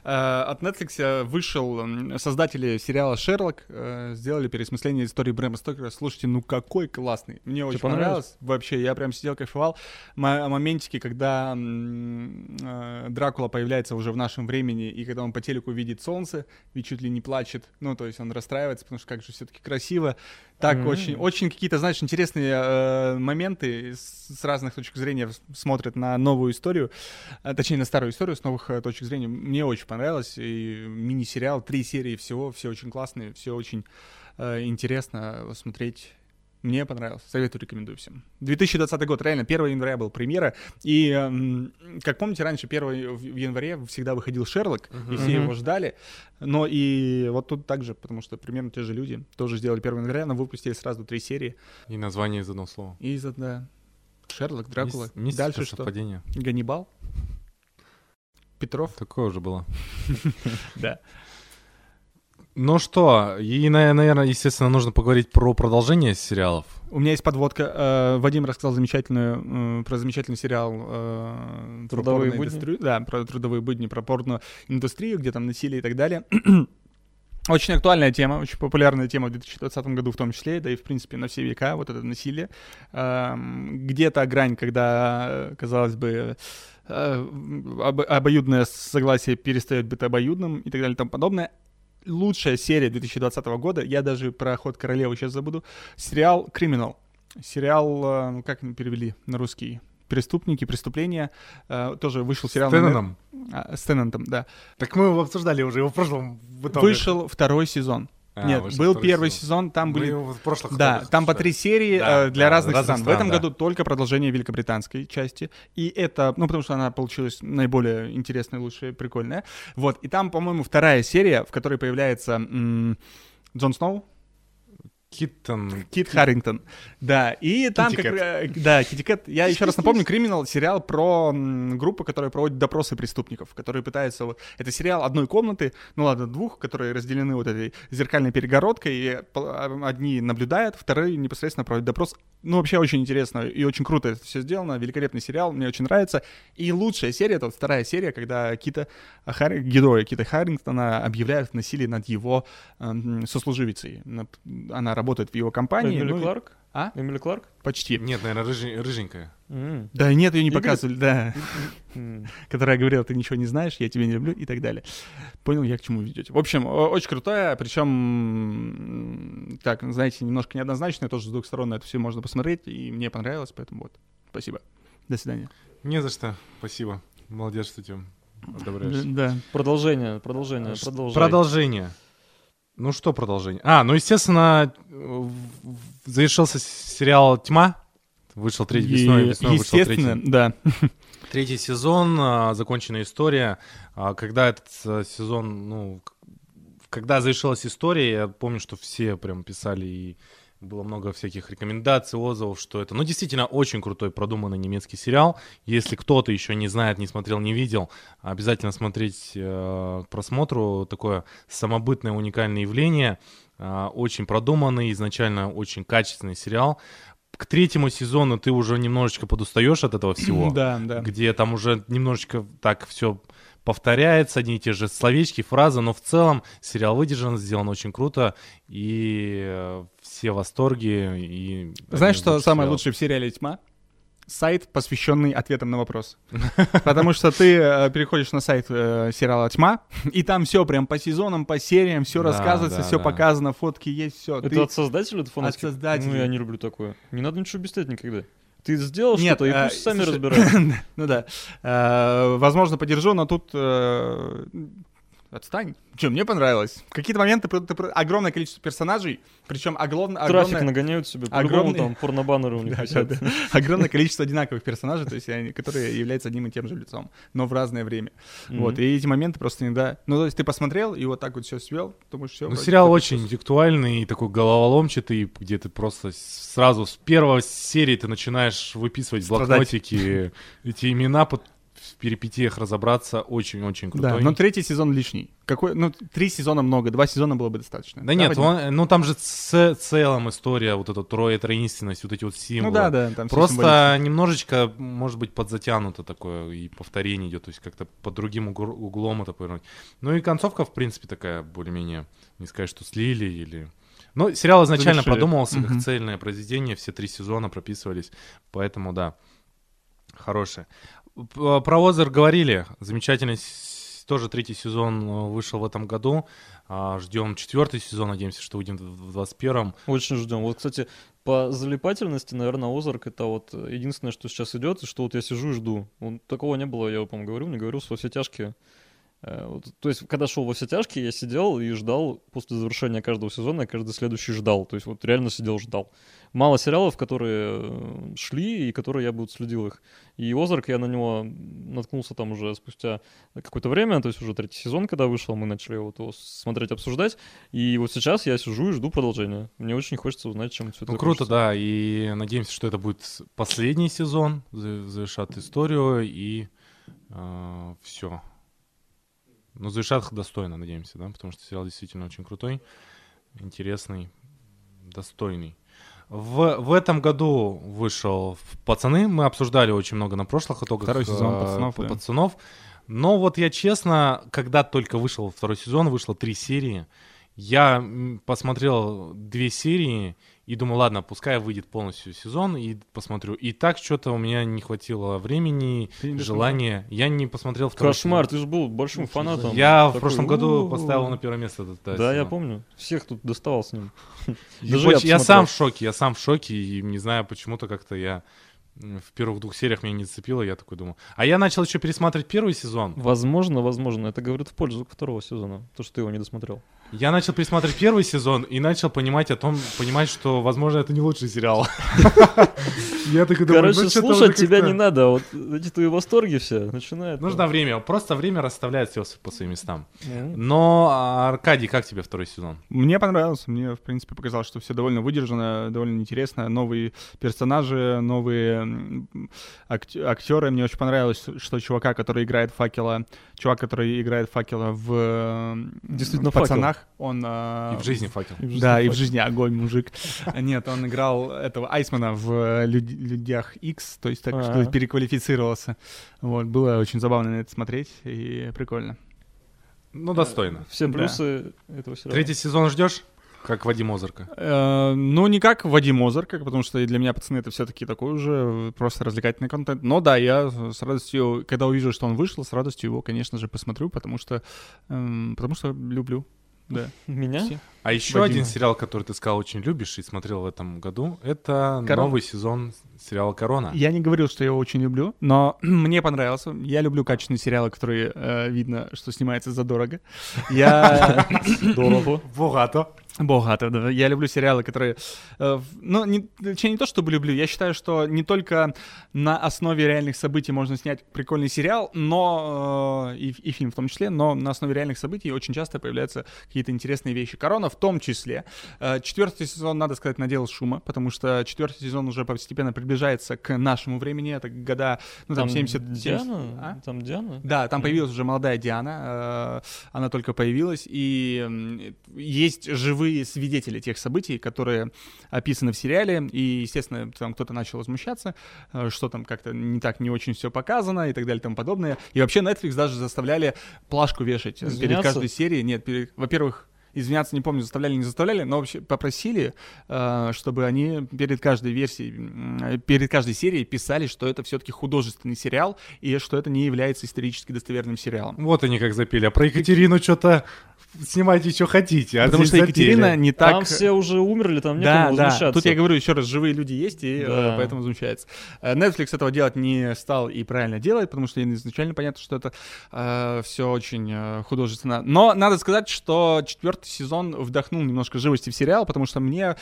Э, От Netflix вышел м, создатели сериала «Шерлок», э, сделали переосмысление истории Брэма Стокера. Слушайте, ну какой классный. Мне очень понравилось? понравилось. Вообще, я прям сидел, кайфовал. Мо- Моментики, когда м, э, Дракула появляется уже в нашем времени, и когда он по телеку видит солнце, и чуть ли не плачет. Ну, то есть он расстраивается, потому что как же все-таки красиво. Так, Мгм. очень, очень какие-то, знаешь, интересные э, моменты с, с разных точек зрения смотрят на новую историю, а, точнее, на старую историю с новых э, точек зрения. Мне очень понравилось. И мини-сериал, три серии всего, все очень классные, все очень э, интересно смотреть. Мне понравилось. Советую, рекомендую всем. 2020 год, реально, 1 января был премьера. И, эм, как помните, раньше 1 в январе всегда выходил Шерлок, и все его ждали. Но и вот тут также, потому что примерно те же люди тоже сделали 1 января, но выпустили сразу три серии. И название из одного слова. И за да, Шерлок, Дракула. Мис- мистика, Дальше что? совпадение. Ганнибал? Петров? Такое уже было. Да. Ну что, и, на- наверное, естественно, нужно поговорить про продолжение сериалов. У меня есть подводка. Э, Вадим рассказал замечательную, э, про замечательный сериал э, про «Трудовые порноиндустрию. Да, про трудовые будни, про порноиндустрию, где там насилие и так далее. Очень актуальная тема, очень популярная тема в 2020 году в том числе, да и в принципе на все века, вот это насилие. Эм, Где-то грань, когда, казалось бы, об- обоюдное согласие перестает быть обоюдным и так далее и тому подобное. Лучшая серия 2020 года, я даже про ход королевы сейчас забуду, сериал «Криминал». Сериал, э, ну, как перевели на русский? Преступники, преступления. Э, Тоже вышел сериал... С Теннантом. А, С Теннантом, да. Так мы его обсуждали уже его в прошлом итоге. Вышел второй сезон. А, Нет, был первый сезон. сезон, там были... в прошлых Да, там по три серии Да, э, для да, разных разных стран. В стран, этом да. году только продолжение великобританской части. И это, ну, потому что она получилась наиболее интересная, лучшая, прикольная. Вот, и там, по-моему, вторая серия, в которой появляется м, Джон Сноу, Киттон. Кит Харрингтон. Да, и там Китти как... Кэт. э, Да, Китти Кэт. Я еще раз напомню, «Криминал» — сериал про группу, которая проводит допросы преступников, которые пытаются... вот- Это сериал одной комнаты, ну ладно, двух, которые разделены вот этой зеркальной перегородкой, и одни наблюдают, вторые непосредственно проводят допрос. Ну, вообще очень интересно и очень круто это все сделано, великолепный сериал, мне очень нравится. И лучшая серия — это вот вторая серия, когда Кита Харри... героя Кита Харрингтона объявляют насилие над его эм, сослуживицей. На- Она работает в его компании. Эмили ну Кларк? А? Эмили Кларк? Почти. Нет, наверное, рыжи- рыженькая. М, Да нет, ее не Игорь? показывали, да. Которая говорила, ты ничего не знаешь, я тебя не люблю и так далее. Понял я, к чему ведете. В общем, очень крутая, причем, так, знаете, немножко неоднозначная, тоже с двух сторон на это все можно посмотреть, и мне понравилось, поэтому вот, спасибо. До свидания. Не за что. Спасибо. Молодец, что ты одобряешь. Да. Продолжение, продолжение, продолжай. Продолжение. Ну что продолжение? А, ну естественно, завершился сериал «Тьма». Вышел третий весной, весной вышел естественно, третий. да. Третий сезон, а, законченная история. А, Когда этот а, сезон, ну, когда завершилась история, я помню, что все прям писали и было много всяких рекомендаций, отзывов, что это, ну, действительно, очень крутой, продуманный немецкий сериал. Если кто-то еще не знает, не смотрел, не видел, обязательно смотреть э, к просмотру. Такое самобытное, уникальное явление. А, очень продуманный, изначально очень качественный сериал. К третьему сезону ты уже немножечко подустаешь от этого всего Да, да. где там уже немножечко так все повторяется, одни и те же словечки, фразы, но в целом сериал выдержан, сделан очень круто, и э, все в восторге. И Знаешь, что самое сериалов. лучшее в сериале «Тьма»? Сайт, посвященный ответам на вопрос. Потому что ты э, переходишь на сайт э, сериала «Тьма», и там все прям по сезонам, по сериям, все Да, рассказывается, да, все да. показано, фотки есть, все. Это от создателя, это фанатский? От создателя. Ну, я не люблю такое. Не надо ничего объяснять никогда. Ты сделал Нет, что-то, и э, пусть сами слушай, разбирают. Ну да. Э, Возможно, поддержу, но тут... э, Отстань. Че, мне понравилось. В какие-то моменты ты про- огромное количество персонажей, причем оглом- Трафик огромное, нагоняют себе. По-любому огромный- там порнобаннеры у них Да, висят. да, да. огромное количество одинаковых персонажей, то есть они, которые являются одним и тем же лицом, но в разное время. Мгм. Вот, и эти моменты просто иногда... Ну, то есть ты посмотрел и вот так вот все свел, думаешь, все. Ну, сериал очень интеллектуальный и такой головоломчатый, где ты просто сразу с первой серии ты начинаешь выписывать в Страдать. блокнотике эти имена, под- в перипетиях разобраться. Очень-очень Да, крутой. но третий сезон лишний. Какой, ну, три сезона много, два сезона было бы достаточно. Да нет, Вадим? он- ну там же ц- целом история, вот эта трое троинственность, вот эти вот символы. Ну да, да, там. Просто немножечко, может быть, подзатянуто такое, и повторение идет, то есть как-то под другим углом это повернуть. Ну и концовка, в принципе, такая более-менее, не сказать, что слили или... Но сериал изначально Завершили. продумывался Мгм. как цельное произведение, все три сезона прописывались, поэтому да, хорошее. П- Про Озер говорили, замечательный тоже третий сезон э, вышел в этом году. А, Ждем четвертый сезон, надеемся, что выйдем в 21-м. Очень ждем. Вот, кстати, по залипательности, наверное, Озарк это вот единственное, что сейчас идет, и что вот я сижу и жду. Вот такого не было, я, по-моему, говорил, не говорил, во все тяжкие. Э, то есть, когда шел во все тяжкие, я сидел и ждал после завершения каждого сезона, я каждый следующий ждал. То есть, вот реально сидел, ждал. Мало сериалов, которые э, шли и которые я бы вот следил их. И Озарк, я на него наткнулся там уже спустя какое-то время, то есть уже третий сезон, когда вышел, мы начали вот его смотреть, обсуждать. И вот сейчас я сижу и жду продолжения. Мне очень хочется узнать, чем все Ну круто, да, и надеемся, что это будет последний сезон, за- завершат историю и все. Ну, завершат достойно, надеемся, да, потому что сериал действительно очень крутой, интересный, достойный. В, в этом году вышел «Пацаны», мы обсуждали очень много на прошлых итогах Второй сезон э, «Пацанов», да. «Пацанов». Но вот я честно, когда только вышел второй сезон, вышло три серии, я посмотрел две серии и думаю, ладно, пускай выйдет полностью сезон и посмотрю. И так что-то у меня не хватило времени, Ты желания. Я не посмотрел второй Кошмар, сезон. ты же был большим фанатом. Я в Такой, прошлом году «У-у-у». поставил на первое место. этот, Да, я помню. Всех тут доставал с ним. Я, сам в шоке, я сам в шоке, и не знаю, почему-то как-то я в первых двух сериях меня не зацепило, я такой думал. А я начал еще пересматривать первый сезон. Возможно, возможно, это говорит в пользу второго сезона, то, что ты его не досмотрел. Я начал пересматривать первый сезон и начал понимать о том, понимать, что, возможно, это не лучший сериал. Я такой думаю, Короче, ну, слушать тебя не надо, вот эти твои восторги все начинают. Нужно время, просто время расставляет все по своим местам. Но, а, Аркадий, как тебе второй сезон? Мне понравился, мне, в принципе, показалось, что все довольно выдержано, довольно интересно. Новые персонажи, новые актеры. Мне очень понравилось, что чувака, который играет факела, чувак, который играет факела в Действительно в пацанах, он... а, И в жизни факел. Да, и в жизни огонь, мужик. Нет, он играл этого Айсмана в «Люд- «Людях X», то есть так что Ага. переквалифицировался. Вот, было очень забавно на это смотреть и прикольно. Ну, достойно. Все Да. плюсы этого сериала. Третий сезон ждешь? Как Вадим Озарка. Э, Ну, не как Вадим Озарка, потому что для меня пацаны это все-таки такой уже э, просто развлекательный контент. Но да, я с радостью, когда увижу, что он вышел, с радостью его, конечно же, посмотрю, потому что, эм, потому что люблю. Да. Меня? Все. А еще Вадима. один сериал, который ты сказал очень любишь и смотрел в этом году, это «Корона». новый сезон сериала «Корона». Я не говорил, что я его очень люблю, но мне понравился. Я люблю качественные сериалы, которые э, видно, что снимается задорого. Я... Дорого. Богато. Богато, да. Я люблю сериалы, которые... э, ну, не, точнее, не то, чтобы люблю. Я считаю, что не только на основе реальных событий можно снять прикольный сериал, но... э, и, и фильм в том числе, но на основе реальных событий очень часто появляются какие-то интересные вещи. Корона в том числе. Э, четвертый сезон, надо сказать, наделал шума, потому что четвертый сезон уже постепенно приближается к нашему времени. Это года, ну, там, 70... 70 Диана? А? Там Диана? Да, там появилась уже молодая Диана, э, она только появилась, и есть живые свидетели тех событий, которые описаны в сериале, и, естественно, там кто-то начал возмущаться, э, что там как-то не так, не очень все показано и так далее и тому подобное. И вообще Netflix даже заставляли плашку вешать э, перед Извиняться? каждой серией. Нет, перед- во-первых, извиняться не помню, заставляли, не заставляли, но вообще попросили, э, чтобы они перед каждой версией, перед каждой серией писали, что это все-таки художественный сериал и что это не является исторически достоверным сериалом. Вот они как запели. А про Екатерину что-то снимайте, что хотите. А Потому что Екатерина запели. не так... Там все уже умерли, там Да, некому да. возмущаться. Тут я говорю еще раз, живые люди есть, и э, Да. поэтому возмущается. Э, Netflix этого делать не стал и правильно делает, потому что изначально понятно, что это все очень э, художественно. Но надо сказать, что четвертый сезон вдохнул немножко живости в сериал, потому что мне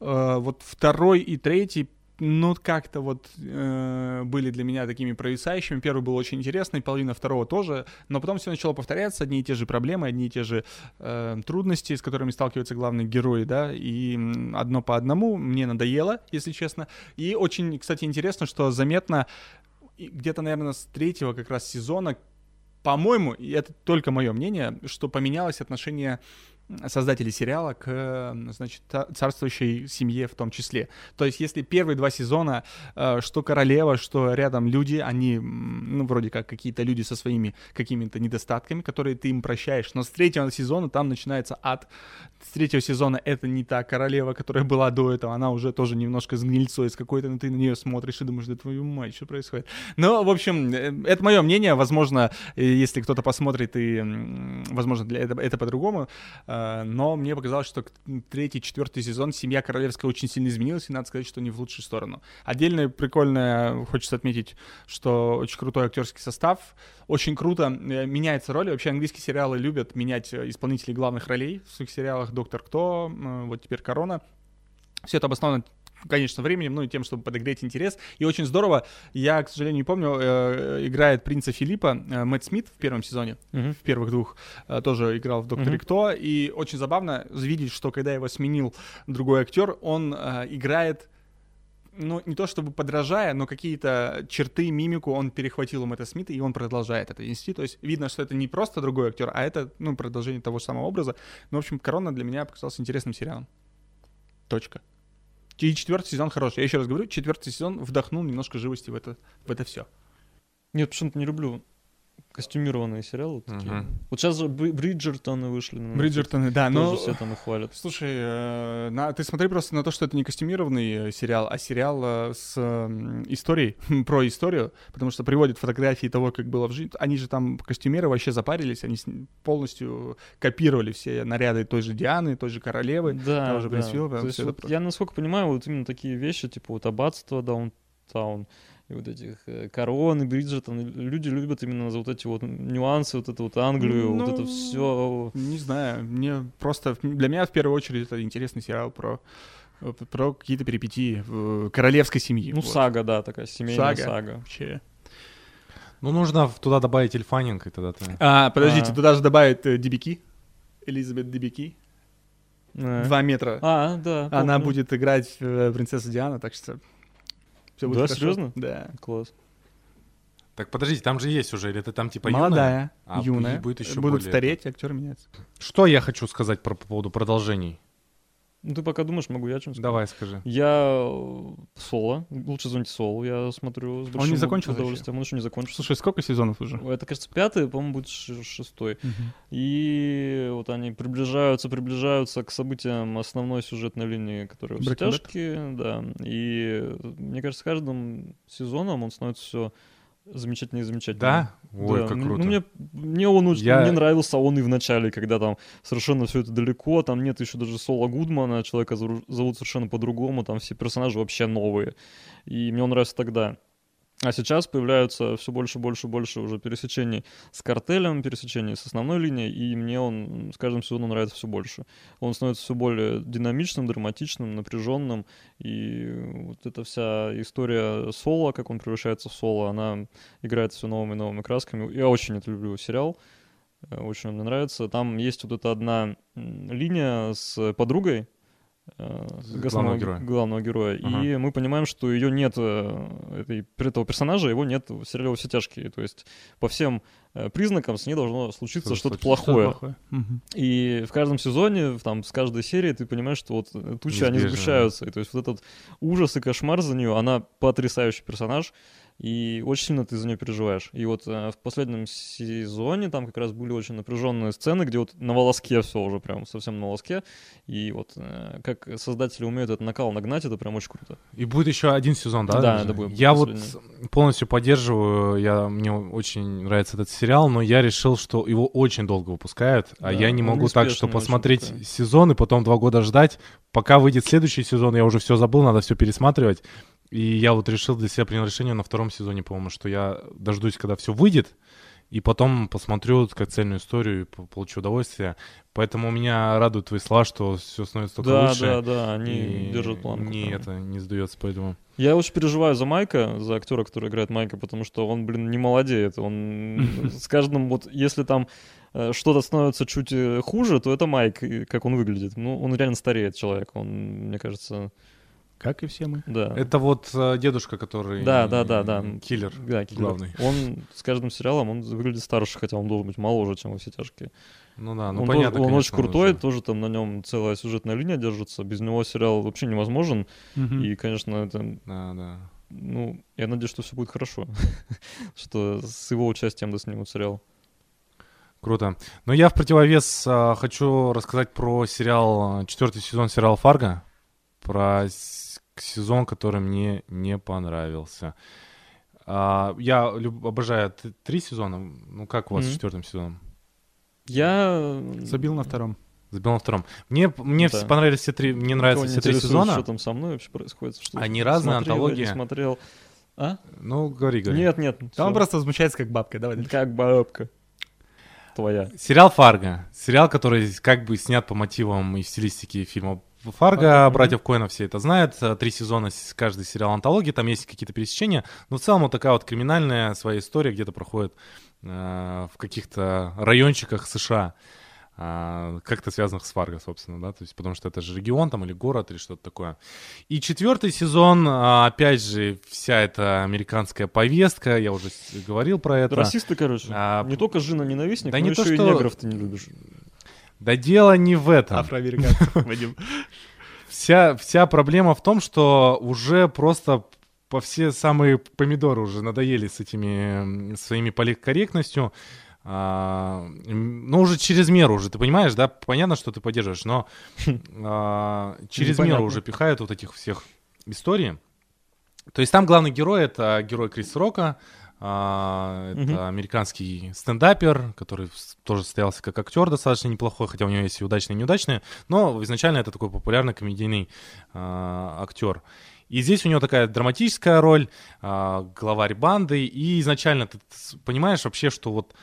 э, вот второй и третий ну, как-то вот э, были для меня такими провисающими. Первый был очень интересный, половина второго тоже, но потом все начало повторяться, одни и те же проблемы, одни и те же э, трудности, с которыми сталкиваются главные герои, да, и одно по одному мне надоело, если честно. И очень, кстати, интересно, что заметно где-то, наверное, с третьего как раз сезона, по-моему, и это только мое мнение, что поменялось отношение создателей сериала к, значит, царствующей семье в том числе. То есть, если первые два сезона, э, что королева, что рядом люди, они, ну, вроде как какие-то люди со своими какими-то недостатками, которые ты им прощаешь, но с третьего сезона там начинается ад. С третьего сезона это не та королева, которая была до этого, она уже тоже немножко с гнильцой с какой-то, но ты на нее смотришь и думаешь, да твою мать, что происходит? Ну, в общем, э, это мое мнение, возможно, э, если кто-то посмотрит и, возможно, для этого это по-другому, но мне показалось, что третий, четвертый сезон семья королевская очень сильно изменилась, и надо сказать, что не в лучшую сторону. Отдельно прикольно, хочется отметить, что очень крутой актерский состав, очень круто э, меняется роли. Вообще английские сериалы любят менять э, исполнителей главных ролей в своих сериалах. Доктор Кто, э, вот теперь Корона. Все это обосновано конечно, временем, ну и тем, чтобы подогреть интерес. И очень здорово, я, к сожалению, не помню, э, играет принца Филиппа э, Мэтт Смит в первом сезоне, Мгм. в первых двух, э, тоже играл в «Докторе Мгм. Кто», и очень забавно видеть, что когда его сменил другой актер, он э, играет ну, не то чтобы подражая, но какие-то черты, мимику он перехватил у Мэтта Смита, и он продолжает это нести. То есть видно, что это не просто другой актер, а это, ну, продолжение того же самого образа. Ну, в общем, «Корона» для меня показался интересным сериалом. Точка. И четвертый сезон хороший. Я еще раз говорю, четвертый сезон вдохнул немножко живости в это, в это все. Нет, почему-то не люблю костюмированные сериалы. такие. Мгм. Вот сейчас же Бри- Бриджертоны вышли. на. Бриджертоны, да, Тоже но... все там их хвалят. Слушай, э, на- ты смотри просто на то, что это не костюмированный э, сериал, а сериал э, с э, историей, про историю, потому что приводят фотографии того, как было в жизни. Они же там, костюмеры, вообще запарились, они полностью копировали все наряды той же Дианы, той же королевы. Да, того же да. Принц Филиппа, вот я, насколько понимаю, вот именно такие вещи, типа вот аббатство Даунтаун, и вот этих э, короны, Бриджертон, люди любят именно за вот эти вот нюансы, вот эту вот Англию, вот это Ну, все. Не знаю, мне просто, для меня в первую очередь это интересный сериал про э, про какие-то перипетии э, королевской семьи. Ну, вот. сага, да, такая семейная Сага. сага. Вообще. Ну, нужно туда добавить Эльфанинг, и тогда ты... А, подождите, А. туда же добавят э, Дебики. Элизабет Дебики. Э. Два метра. А, да. Она помню. будет играть э, принцессу Диана, так что все будет Да, хорошо. серьезно? Да. Класс. Так, подождите, там же есть уже, или ты там типа юная? Молодая, А юная. будет еще Будут более стареть, актеры меняются. Что я хочу сказать про, по поводу продолжений? Ну, ты пока думаешь, могу я чем-то Давай, скажи. Я э, Соло, лучше звоните Солу, я смотрю с большим не закончился удовольствием. Он еще не закончился. Слушай, сколько сезонов уже? Это, кажется, пятый, по-моему, будет шестой. И вот они приближаются, приближаются к событиям основной сюжетной линии, которая все тяжкие, да. И мне кажется, с каждым сезоном он становится все замечательный замечательный. Да? Ой, Да, как круто. Ну, мне, мне он очень, Я- мне нравился он и в начале, когда там совершенно все это далеко, там нет еще даже Сола Гудмана, человека зову- зовут совершенно по-другому, там все персонажи вообще новые. И мне он нравился тогда. А сейчас появляются все больше, больше, больше уже пересечений с картелем, пересечений с основной линией, и мне он с каждым сезоном нравится все больше. Он становится все более динамичным, драматичным, напряженным, и вот эта вся история Соло, как он превращается в Соло, она играет все новыми и новыми красками. Я очень это люблю сериал, э, очень он мне нравится. Там есть вот эта одна линия с подругой, главного ге- героя. главного героя. Ага. И мы понимаем, что ее нет, э, этой, этого персонажа, его нет в сериале «Во все тяжкие». То есть по всем э, признакам с ней должно случиться Что-то что-то случится. плохое. Мгм. И в каждом сезоне, там, с каждой серии ты понимаешь, что вот э, тучи, они Неизбежно, сгущаются. И то есть вот этот ужас и кошмар за нее, она потрясающий персонаж, и очень сильно ты за нее переживаешь. И вот э, в последнем сезоне там как раз были очень напряженные сцены, где вот на волоске все уже прям совсем на волоске. И вот э, как создатели умеют этот накал нагнать, это прям очень круто. И будет еще один сезон, да? Да, это будет Я вот полностью поддерживаю, я, мне очень нравится этот сериал, но я решил, что его очень долго выпускают, а Да, я не могу так, что посмотреть такой. сезон и потом два года ждать, пока выйдет следующий сезон, я уже все забыл, надо все пересматривать. И я вот решил для себя, принял решение на втором сезоне, по-моему, что я дождусь, когда все выйдет, и потом посмотрю как цельную историю и по- получу удовольствие. Поэтому меня радуют твои слова, что все становится только Да, лучше. да, да, они и держат планку. Не, это не сдается, поэтому... Я очень переживаю за Майка, за актера, который играет Майка, потому что он, блин, не молодеет. Он с каждым, вот если там э, что-то становится чуть э, хуже, то это Майк, как он выглядит. Ну, он реально стареет, человек. Он, мне кажется, Как и все мы. да. Это вот э, дедушка, который... Да, да, да, да. Киллер. Да, киллер. главный. Он с каждым сериалом он выглядит старше, хотя он должен быть моложе, чем во все тяжкие. Ну да, ну он понятно, тоже- он очень конечно, крутой, уже. тоже там на нем целая сюжетная линия держится. Без него сериал вообще невозможен. Мгм. И, конечно, это Да, да. ну, я надеюсь, что все будет хорошо. что с его участием да снимут сериал. Круто. Но я в противовес а, хочу рассказать про сериал, а, четвертый сезон сериала «Фарго», про с- сезон, который мне не понравился. А, я люб- обожаю три сезона. Ну, как у вас с Мгм. четвертым сезоном? Я... Забил на втором. Забил на втором. Мне, мне Да. все понравились все три, мне Никого нравятся все три сезона. Что там со мной вообще происходит? Что Они разные, смотрел или антология. не смотрел. А? Ну, говори, говори. Нет, нет. Там он всё. просто возмущается как бабка. Давай. дальше. Как бабка. Твоя. Сериал «Фарго». Сериал, который как бы снят по мотивам и стилистике фильма «Фарго». Братьев Коэнов все это знают. Э, Три сезона, каждый сериал антологии. Там есть какие-то пересечения. Но в целом вот такая вот криминальная своя история где-то проходит э, в каких-то райончиках США. а, как-то связанных с Фарго, собственно, да, то есть потому что это же регион там или город или что-то такое. И четвертый сезон, а, опять же, вся эта американская повестка, я уже говорил про это. Расисты, короче. А, не только жена ненавистник, да но не еще то, и что- негров ты не любишь. Да дело не в этом. Афроамериканцев, Вадим. Вся, вся проблема в том, что уже просто по все самые помидоры уже надоели с этими своими политкорректностью. А, ну, уже через меру уже, ты понимаешь, да? Понятно, что ты поддерживаешь, но а, через меру уже пихают вот этих всех историй. То есть там главный герой — это герой Крис Рока, а, это Мгм. американский стендапер, который тоже состоялся как актер достаточно неплохой, хотя у него есть и удачные, и неудачные, но изначально это такой популярный комедийный а, актер. И здесь у него такая драматическая роль, а, главарь банды, и изначально ты понимаешь вообще, что вот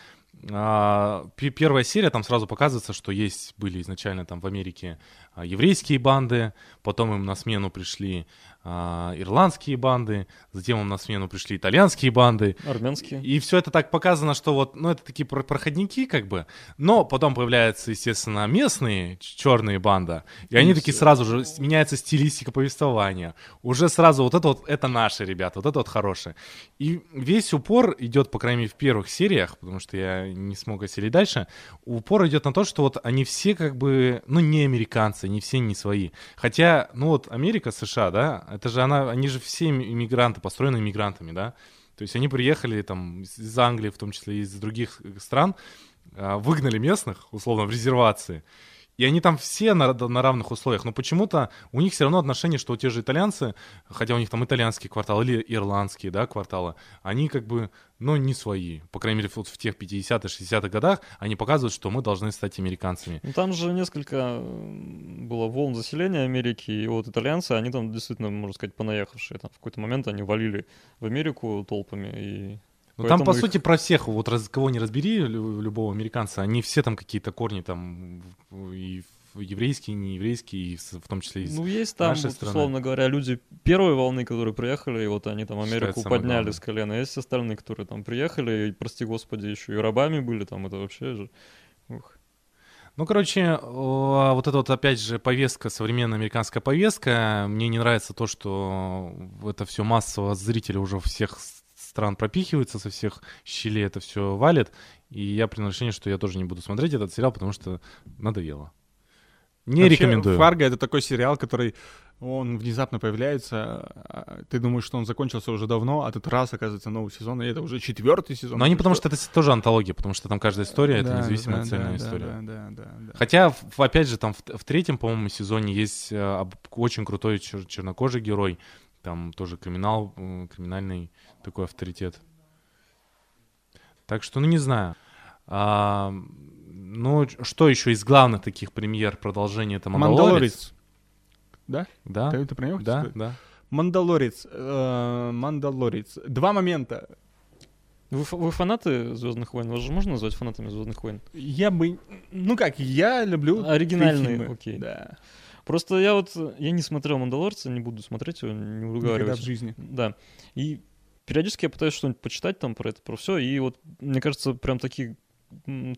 пе- первая серия, там сразу показывается, что есть, были изначально там в Америке еврейские банды, потом им на смену пришли ирландские банды, затем им на смену пришли итальянские банды, Армянские. и все это так показано, что вот, ну, это такие про- проходники, как бы. Но потом появляются, естественно, местные черные банда. И они такие сразу же меняется стилистика повествования. Уже сразу вот это вот, это наши ребята, вот это вот хорошие. И весь упор идет, по крайней мере, в первых сериях, потому что я не смог осилить дальше, упор идет на то, что вот они все как бы, ну, не американцы, не все не свои. Хотя, ну вот Америка, США, да, это же она, они же все им- иммигранты, построены иммигрантами, да. То есть они приехали там из Англии, в том числе из других э, стран, а, выгнали местных, условно, в резервации. И они там все на, на равных условиях. Но почему-то у них все равно отношение, что те же итальянцы, хотя у них там итальянские кварталы или ирландские, да, кварталы, они как бы, ну, не свои. По крайней мере, вот в тех 50-х, 60-х годах они показывают, что мы должны стать американцами. Ну, там же несколько было волн заселения Америки, и вот итальянцы, они там действительно, можно сказать, понаехавшие. Там в какой-то момент они валили в Америку толпами, и Ну, там, по их- сути, про всех, вот раз, кого не разбери, лю- любого американца, они все там какие-то корни там и еврейские, и нееврейские, и в том числе и с- Ну, есть там, нашей вот, страны. условно говоря, люди первой волны, которые приехали, и вот они там Считается Америку самое подняли с колена. Есть остальные, которые там приехали, и, прости господи, еще и рабами были, там это вообще же... ух. Ну, короче, вот эта вот, опять же, повестка, современная американская повестка, мне не нравится то, что это все массово зрители уже всех стран пропихиваются, со всех щелей это все валит, и я принял решение, что я тоже не буду смотреть этот сериал, потому что надоело. Не Вообще, рекомендую. Фарго это такой сериал, который он внезапно появляется, а ты думаешь, что он закончился уже давно, а тут раз оказывается новый сезон, и это уже четвертый сезон. Но они потому что- что это тоже антология, потому что там каждая история это Да, независимая да, цельная да, история. Да, да, да, да. Хотя, опять же, там в, в третьем, по-моему, сезоне есть э, очень крутой чер- чернокожий герой. Там тоже криминал, криминальный такой авторитет. Так что, ну, не знаю. А, ну, что еще из главных таких премьер продолжения это Мандалорец? Мандалорец. Да, Ты, ты про него да, сказать? да. Мандалорец. э, Мандалорец. Два момента. Вы, вы фанаты Звездных войн? Вас же можно назвать фанатами Звездных войн? Я бы... Ну как, я люблю... Оригинальные, фильмы. окей. Да. Просто я вот, э, я не смотрел Мандалорца, не буду смотреть его, не Никогда уговаривать. в жизни. Да. И периодически я пытаюсь что-нибудь почитать там про это, про все. И вот, мне кажется, прям такие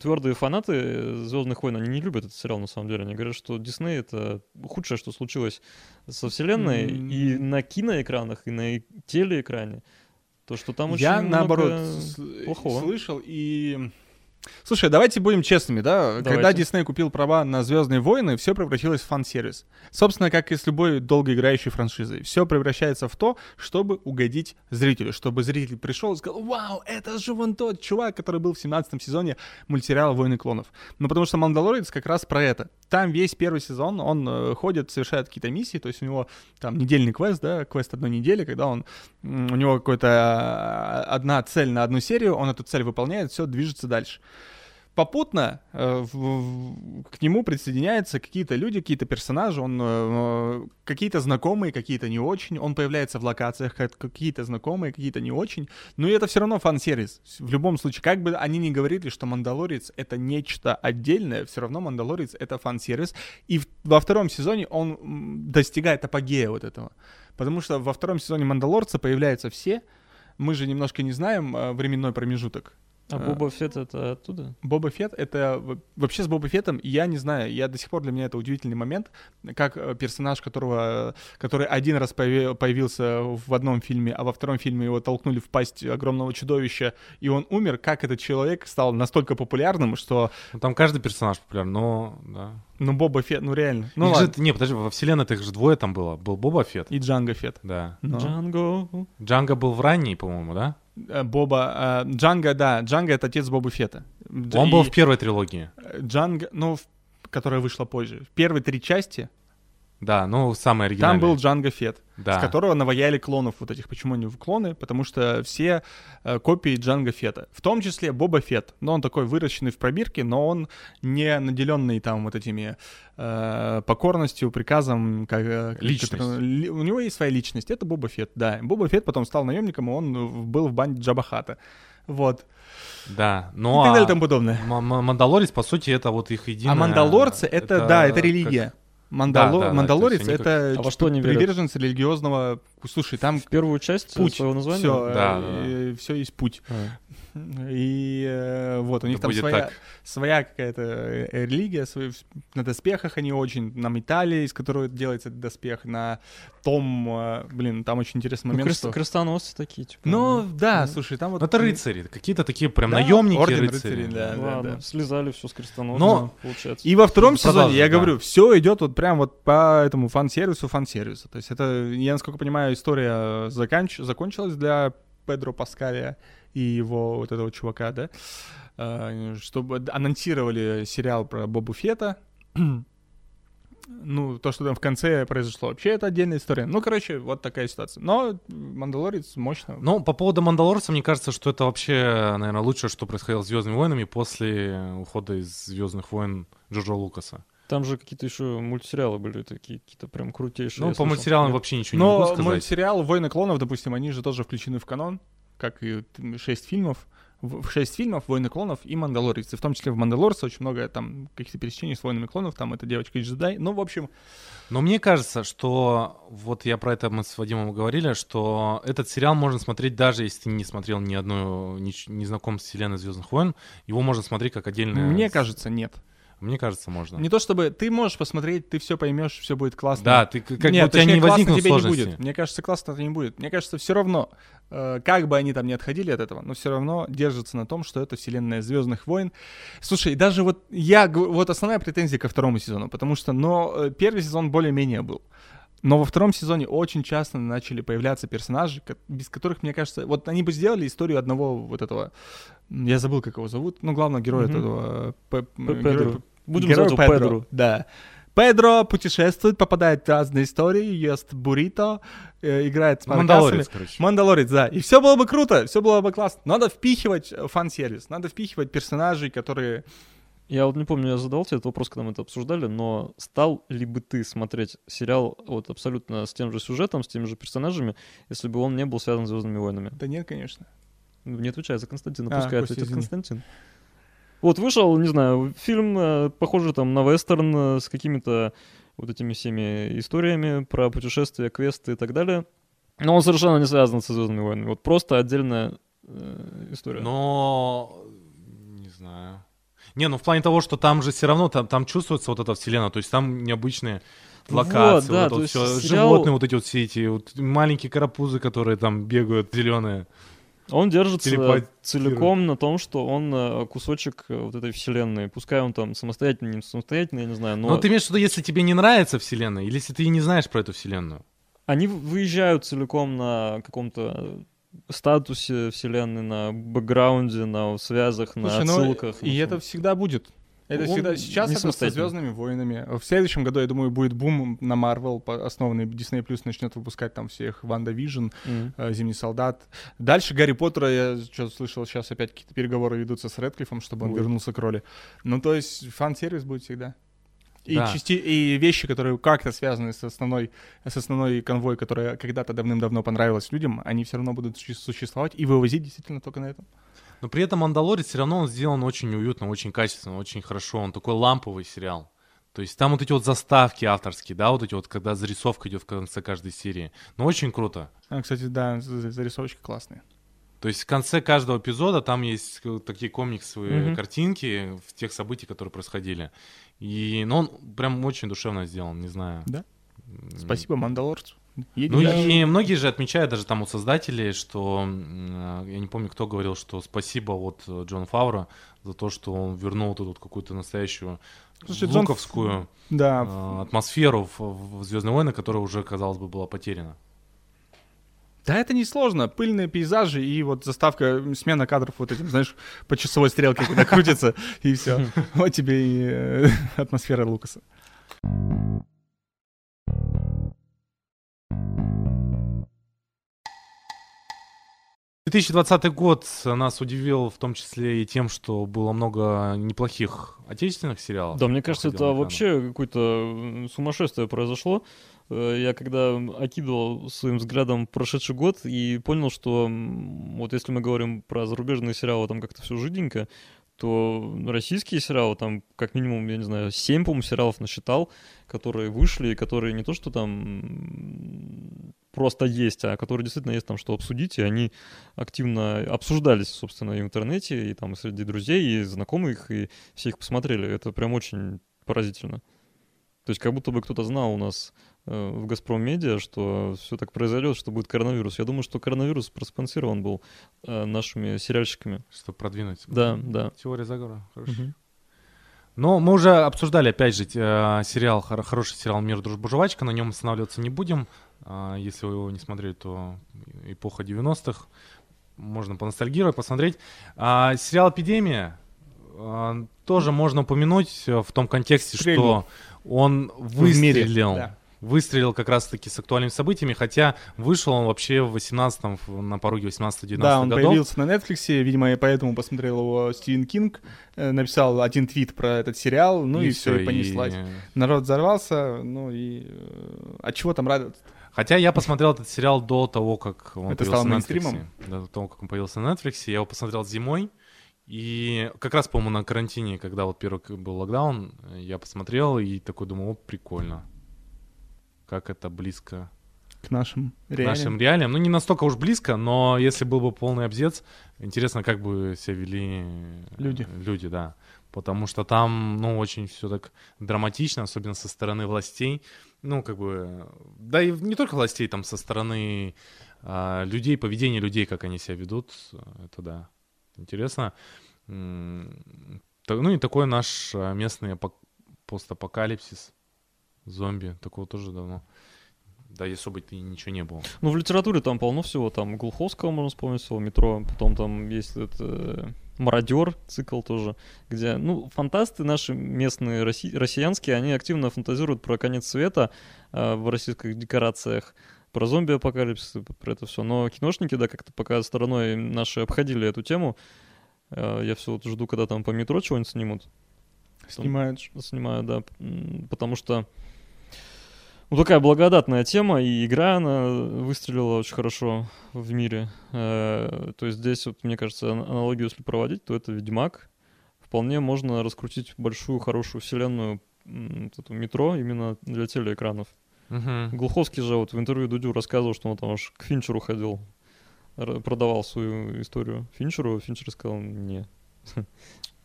твердые фанаты Звездных войн, они не любят этот сериал на самом деле. Они говорят, что Дисней это худшее, что случилось со вселенной М. и на киноэкранах, и на телеэкране. То, что там очень я, наоборот, плохого. слышал и... Слушай, давайте будем честными, да? Когда Давайте. Дисней купил права на Звездные войны, все превратилось в фан-сервис. Собственно, как и с любой долгоиграющей франшизой. Все превращается в то, чтобы угодить зрителю. Чтобы зритель пришел и сказал, вау, это же вон тот чувак, который был в 17 сезоне мультсериала «Войны клонов». Ну, потому что «Мандалорец» как раз про это. Там весь первый сезон, он э, ходит, совершает какие-то миссии, то есть у него там недельный квест, да, квест одной недели, когда он, у него какая-то э, одна цель на одну серию, он эту цель выполняет, все, движется дальше. Попутно э, к нему присоединяются какие-то люди, какие-то персонажи, он э, какие-то знакомые, какие-то не очень. Он появляется в локациях, как- какие-то знакомые, какие-то не очень. Но это все равно фан-сервис. В любом случае, как бы они ни говорили, что Мандалорец это нечто отдельное, все равно Мандалорец это фан-сервис. И во втором сезоне он достигает апогея вот этого. Потому что во втором сезоне Мандалорца появляются все. Мы же немножко не знаем э, временной промежуток. А Боба Фетт это оттуда? Боба Фетт это вообще с Боба Феттом я не знаю, я до сих пор для меня это удивительный момент, как э, персонаж, которого, который один раз появи- появился в одном фильме, а во втором фильме его толкнули в пасть огромного чудовища, и он умер, как этот человек стал настолько популярным, что, Ну, там каждый персонаж популярен, но, да. ну Боба Фетт, ну реально, ну Их же- ладно, не, подожди, во вселенной их же двое там было. Был Боба Фетт, и Джанго Фетт. да. Но. Джанго. Джанго был в ранней, по-моему, да? Э, Боба, э, Джанго, да, Джанго это отец Боба Фетта. Дж- Он был и, в первой трилогии. Джанго, ну, в- которая вышла позже. В первые три части Да, ну, самый оригинальный. там был Джанго Фетт. да. с которого наваяли клонов вот этих. Почему они клоны? Потому что все э, копии Джанго Фета. В том числе Боба Фет. Но он такой выращенный в пробирке, но он не наделенный там вот этими э, покорностью, приказом. Как, э, Личность. который- ли- у него есть своя личность. Это Боба Фет, да. Боба Фет потом стал наемником, и он был в банде Джабахата. Вот. Да, И ну так а далее и тому подобное. Мандалорец, по сути, это вот их единое... а Мандалорцы это, да, это как- религия. Мандало... Да, да, да, Мандалорец это А во что они верят? приверженцы религиозного. Слушай, там В первую часть путь. своего названия? Все, Да, да, все есть путь. А. И э, вот, у них Это там своя, так. своя какая-то э, религия, свои, на доспехах они очень, на металле, из которого делается этот доспех, на том, э, блин, там очень интересный Ну, момент, крест- что... крестоносцы такие, типа. Ну, да, Ну. слушай, там вот... Ну, это рыцари, какие-то такие прям Да, наемники орден рыцари. рыцарей, да. Ладно, слезали все с крестоносцев, Но- получается. И во втором Ну, сезоне, продолжим, я да. говорю, все идет вот прям вот по этому фан-сервису, фан-сервису. То есть это, я насколько понимаю, история заканч... закончилась для Педро Паскаля и его вот этого чувака, да? Э, Чтобы анонсировали сериал про Бобу Фета, ну, то, что там в конце произошло, вообще это отдельная история. Ну, короче, вот такая ситуация. Но Мандалорец мощно. Ну, по поводу Мандалорца, мне кажется, что это вообще, наверное, лучшее, что происходило с Звездными войнами после ухода из Звездных войн Джорджа Лукаса. Там же какие-то еще мультсериалы были такие, какие-то прям крутейшие. Ну, по слышал. мультсериалам Нет. вообще ничего не Но могу сказать. мультсериал «Войны клонов», допустим, они же тоже включены в канон, как и шесть фильмов. В шесть фильмов «Войны клонов» и «Мандалорец». И в том числе в «Мандалорце» очень много там каких-то пересечений с «Войнами клонов». Там эта девочка из джедай. Ну, в общем, Но мне кажется, что вот я про это мы с Вадимом говорили, что этот сериал можно смотреть даже если ты не смотрел ни одну, не, не знаком с вселенной Звездных войн, его можно смотреть как отдельное. мне кажется, нет. Мне кажется, можно. Не то чтобы ты можешь посмотреть, ты все поймешь, все будет классно. Да, ты как Нет, бы у тебя не возникнут тебе сложности. не будет. Мне кажется, классно это не будет. Мне кажется, все равно, как бы они там не отходили от этого, но все равно держатся на том, что это вселенная Звездных войн. Слушай, даже вот я, вот основная претензия ко второму сезону, потому что, но э, первый сезон более-менее был. Но во втором сезоне очень часто начали появляться персонажи, без которых, мне кажется, вот они бы сделали историю одного вот этого, я забыл, как его зовут, ну, главного героя Мгм. этого... э, П- Педро. героя- Будем называть его Педро. Да. Педро путешествует, попадает в разные истории, ест буррито, э, играет с. Мандалорец, короче. Мандалорец, да. И все было бы круто, все было бы классно. Надо впихивать э, фан-сервис, надо впихивать персонажей, которые... Я вот не помню, я задал тебе этот вопрос, когда мы это обсуждали, но стал ли бы ты смотреть сериал вот абсолютно с тем же сюжетом, с теми же персонажами, если бы он не был связан с Звездными войнами? Да нет, конечно. Не отвечай за Константина, А, пускай ответит. Константин. Вот вышел, не знаю, фильм, э, похожий там на вестерн э, с какими-то вот этими всеми историями про путешествия, квесты и так далее. Но он совершенно не связан со Звездными войнами. Вот просто отдельная э, история. Но не знаю. Не, ну в плане того, что там же все равно там, там чувствуется вот эта вселенная, то есть там необычные Вот, локации, да, вот то это есть всё, сериал- животные вот эти вот все эти вот маленькие карапузы, которые там бегают зеленые. Он держится телепатирует. целиком на том, что он э, кусочек э, вот этой вселенной. Пускай он там самостоятельный, не самостоятельный, я не знаю, но Но ты имеешь в виду, если тебе не нравится вселенная, или если ты не знаешь про эту вселенную? они выезжают целиком на каком-то статусе вселенной, на бэкграунде, на связях, на Слушай, ну, отсылках. и на это всем. всегда будет. Это всегда сейчас это со. Звездными войнами. В следующем году, я думаю, будет бум на по- основанный Disney Plus начнет выпускать там всех WandaVision, Мгм. э, Зимний солдат. Дальше Гарри Поттера, я что слышал, сейчас опять какие-то переговоры ведутся с Редклиффом, чтобы он Ой. вернулся к роли. Ну, то есть фан-сервис будет всегда. И, Да. части- и вещи, которые как-то связаны с основной, с основной конвой, которая когда-то давным-давно понравилась людям, они все равно будут су- существовать и вывозить действительно только на этом. Но при этом Мандалорец все равно он сделан очень уютно, очень качественно, очень хорошо. Он такой ламповый сериал. То есть там вот эти вот заставки авторские, да, вот эти вот, когда зарисовка идет в конце каждой серии. Ну, очень круто. А, кстати, да, за- зарисовочки классные. То есть в конце каждого эпизода там есть такие комиксовые Мгм. картинки в тех событий, которые происходили. И, ну, он прям очень душевно сделан, не знаю. Да. Спасибо, Мандалорцу. Едем Ну дальше. и многие же отмечают, даже там у создателей, что, э, я не помню, кто говорил, что спасибо вот э, Джон Фавро за то, что он вернул вот эту вот какую-то настоящую Слушай, Джон луковскую Да, э, атмосферу в, Звездные войны, которая уже, казалось бы, была потеряна. Да, это несложно. Пыльные пейзажи и вот заставка, смена кадров вот этим, знаешь, по часовой стрелке, когда крутится, и все. Вот тебе и атмосфера Лукаса. 2020 год нас удивил в том числе и тем, что было много неплохих отечественных сериалов. Да, мне кажется, это вообще какое-то сумасшествие произошло. Э, Я когда окидывал своим взглядом прошедший год и понял, что вот если мы говорим про зарубежные сериалы, там как-то все жиденько, то российские сериалы, там как минимум, я не знаю, 7, по-моему, сериалов насчитал, которые вышли, и которые не то, что там просто есть, а которые действительно есть там что обсудить, и они активно обсуждались, собственно, и в интернете, и там и среди друзей, и знакомых, и все их посмотрели. Это прям очень поразительно. То есть как будто бы кто-то знал у нас в «Газпром Медиа», что все так произойдет, что будет коронавирус. Я думаю, что коронавирус проспонсирован был э, нашими сериальщиками. Чтобы продвинуть. Да, да. Теория заговора. Хорошо. Но мы уже обсуждали, опять же, э, сериал, хор- хороший сериал «Мир, дружба, жвачка», на нем останавливаться не будем. Если вы его не смотрели, то эпоха 90-х. Можно поностальгировать, посмотреть. А, сериал «Эпидемия», Тоже можно упомянуть э, в том контексте, Стрельнул. что он В мире, выстрелил. да. Выстрелил как раз-таки с актуальными событиями, хотя вышел он вообще в 18-м, в- на пороге 18-19 Да, он годов. появился на Netflix, видимо, и поэтому посмотрел его Стивен Кинг, э, написал один твит про этот сериал, ну и, все, и понеслась. Народ взорвался, ну и... э, А чего там радоваться? Хотя я посмотрел этот сериал до того, как он Это появился стало на? Netflix. До того, как он появился на Netflix. Я его посмотрел зимой. И как раз, по-моему, на карантине, когда вот первый был локдаун, я посмотрел и такой думал, о, прикольно. Как это близко К нашим к реалиям. нашим реалиям. Ну, не настолько уж близко, но если был бы полный обзец, интересно, как бы себя вели э, Люди. люди, да. Потому что там, ну, очень все так драматично, особенно со стороны властей. Ну, как бы, да и не только властей, там со стороны а, людей, поведения людей, как они себя ведут, это да, интересно. Ну и такой наш а, местный апок- постапокалипсис, зомби, такого тоже давно. Да, бы ты ничего не было. Ну, в литературе там полно всего. Там Глуховского можно вспомнить, всего метро. Потом там есть этот э, Мародер, цикл тоже, где, ну, фантасты наши местные, росси- россиянские, они активно фантазируют про конец света э, в российских декорациях, про зомби-апокалипсис, про это все. Но киношники, да, как-то пока стороной наши обходили эту тему. Э, я все вот жду, когда там по метро чего-нибудь снимут. Снимают. ж. Снимаю, да. Потому что ну, такая благодатная тема, и игра, она выстрелила очень хорошо в мире. Э, То есть здесь, вот, мне кажется, ан- аналогию, если проводить, то это Ведьмак. Вполне можно раскрутить большую, хорошую вселенную вот эту метро именно для телеэкранов. Мгм. Глуховский же вот в интервью Дудю рассказывал, что он там аж к Финчеру ходил, продавал свою историю Финчеру. Финчер сказал, не,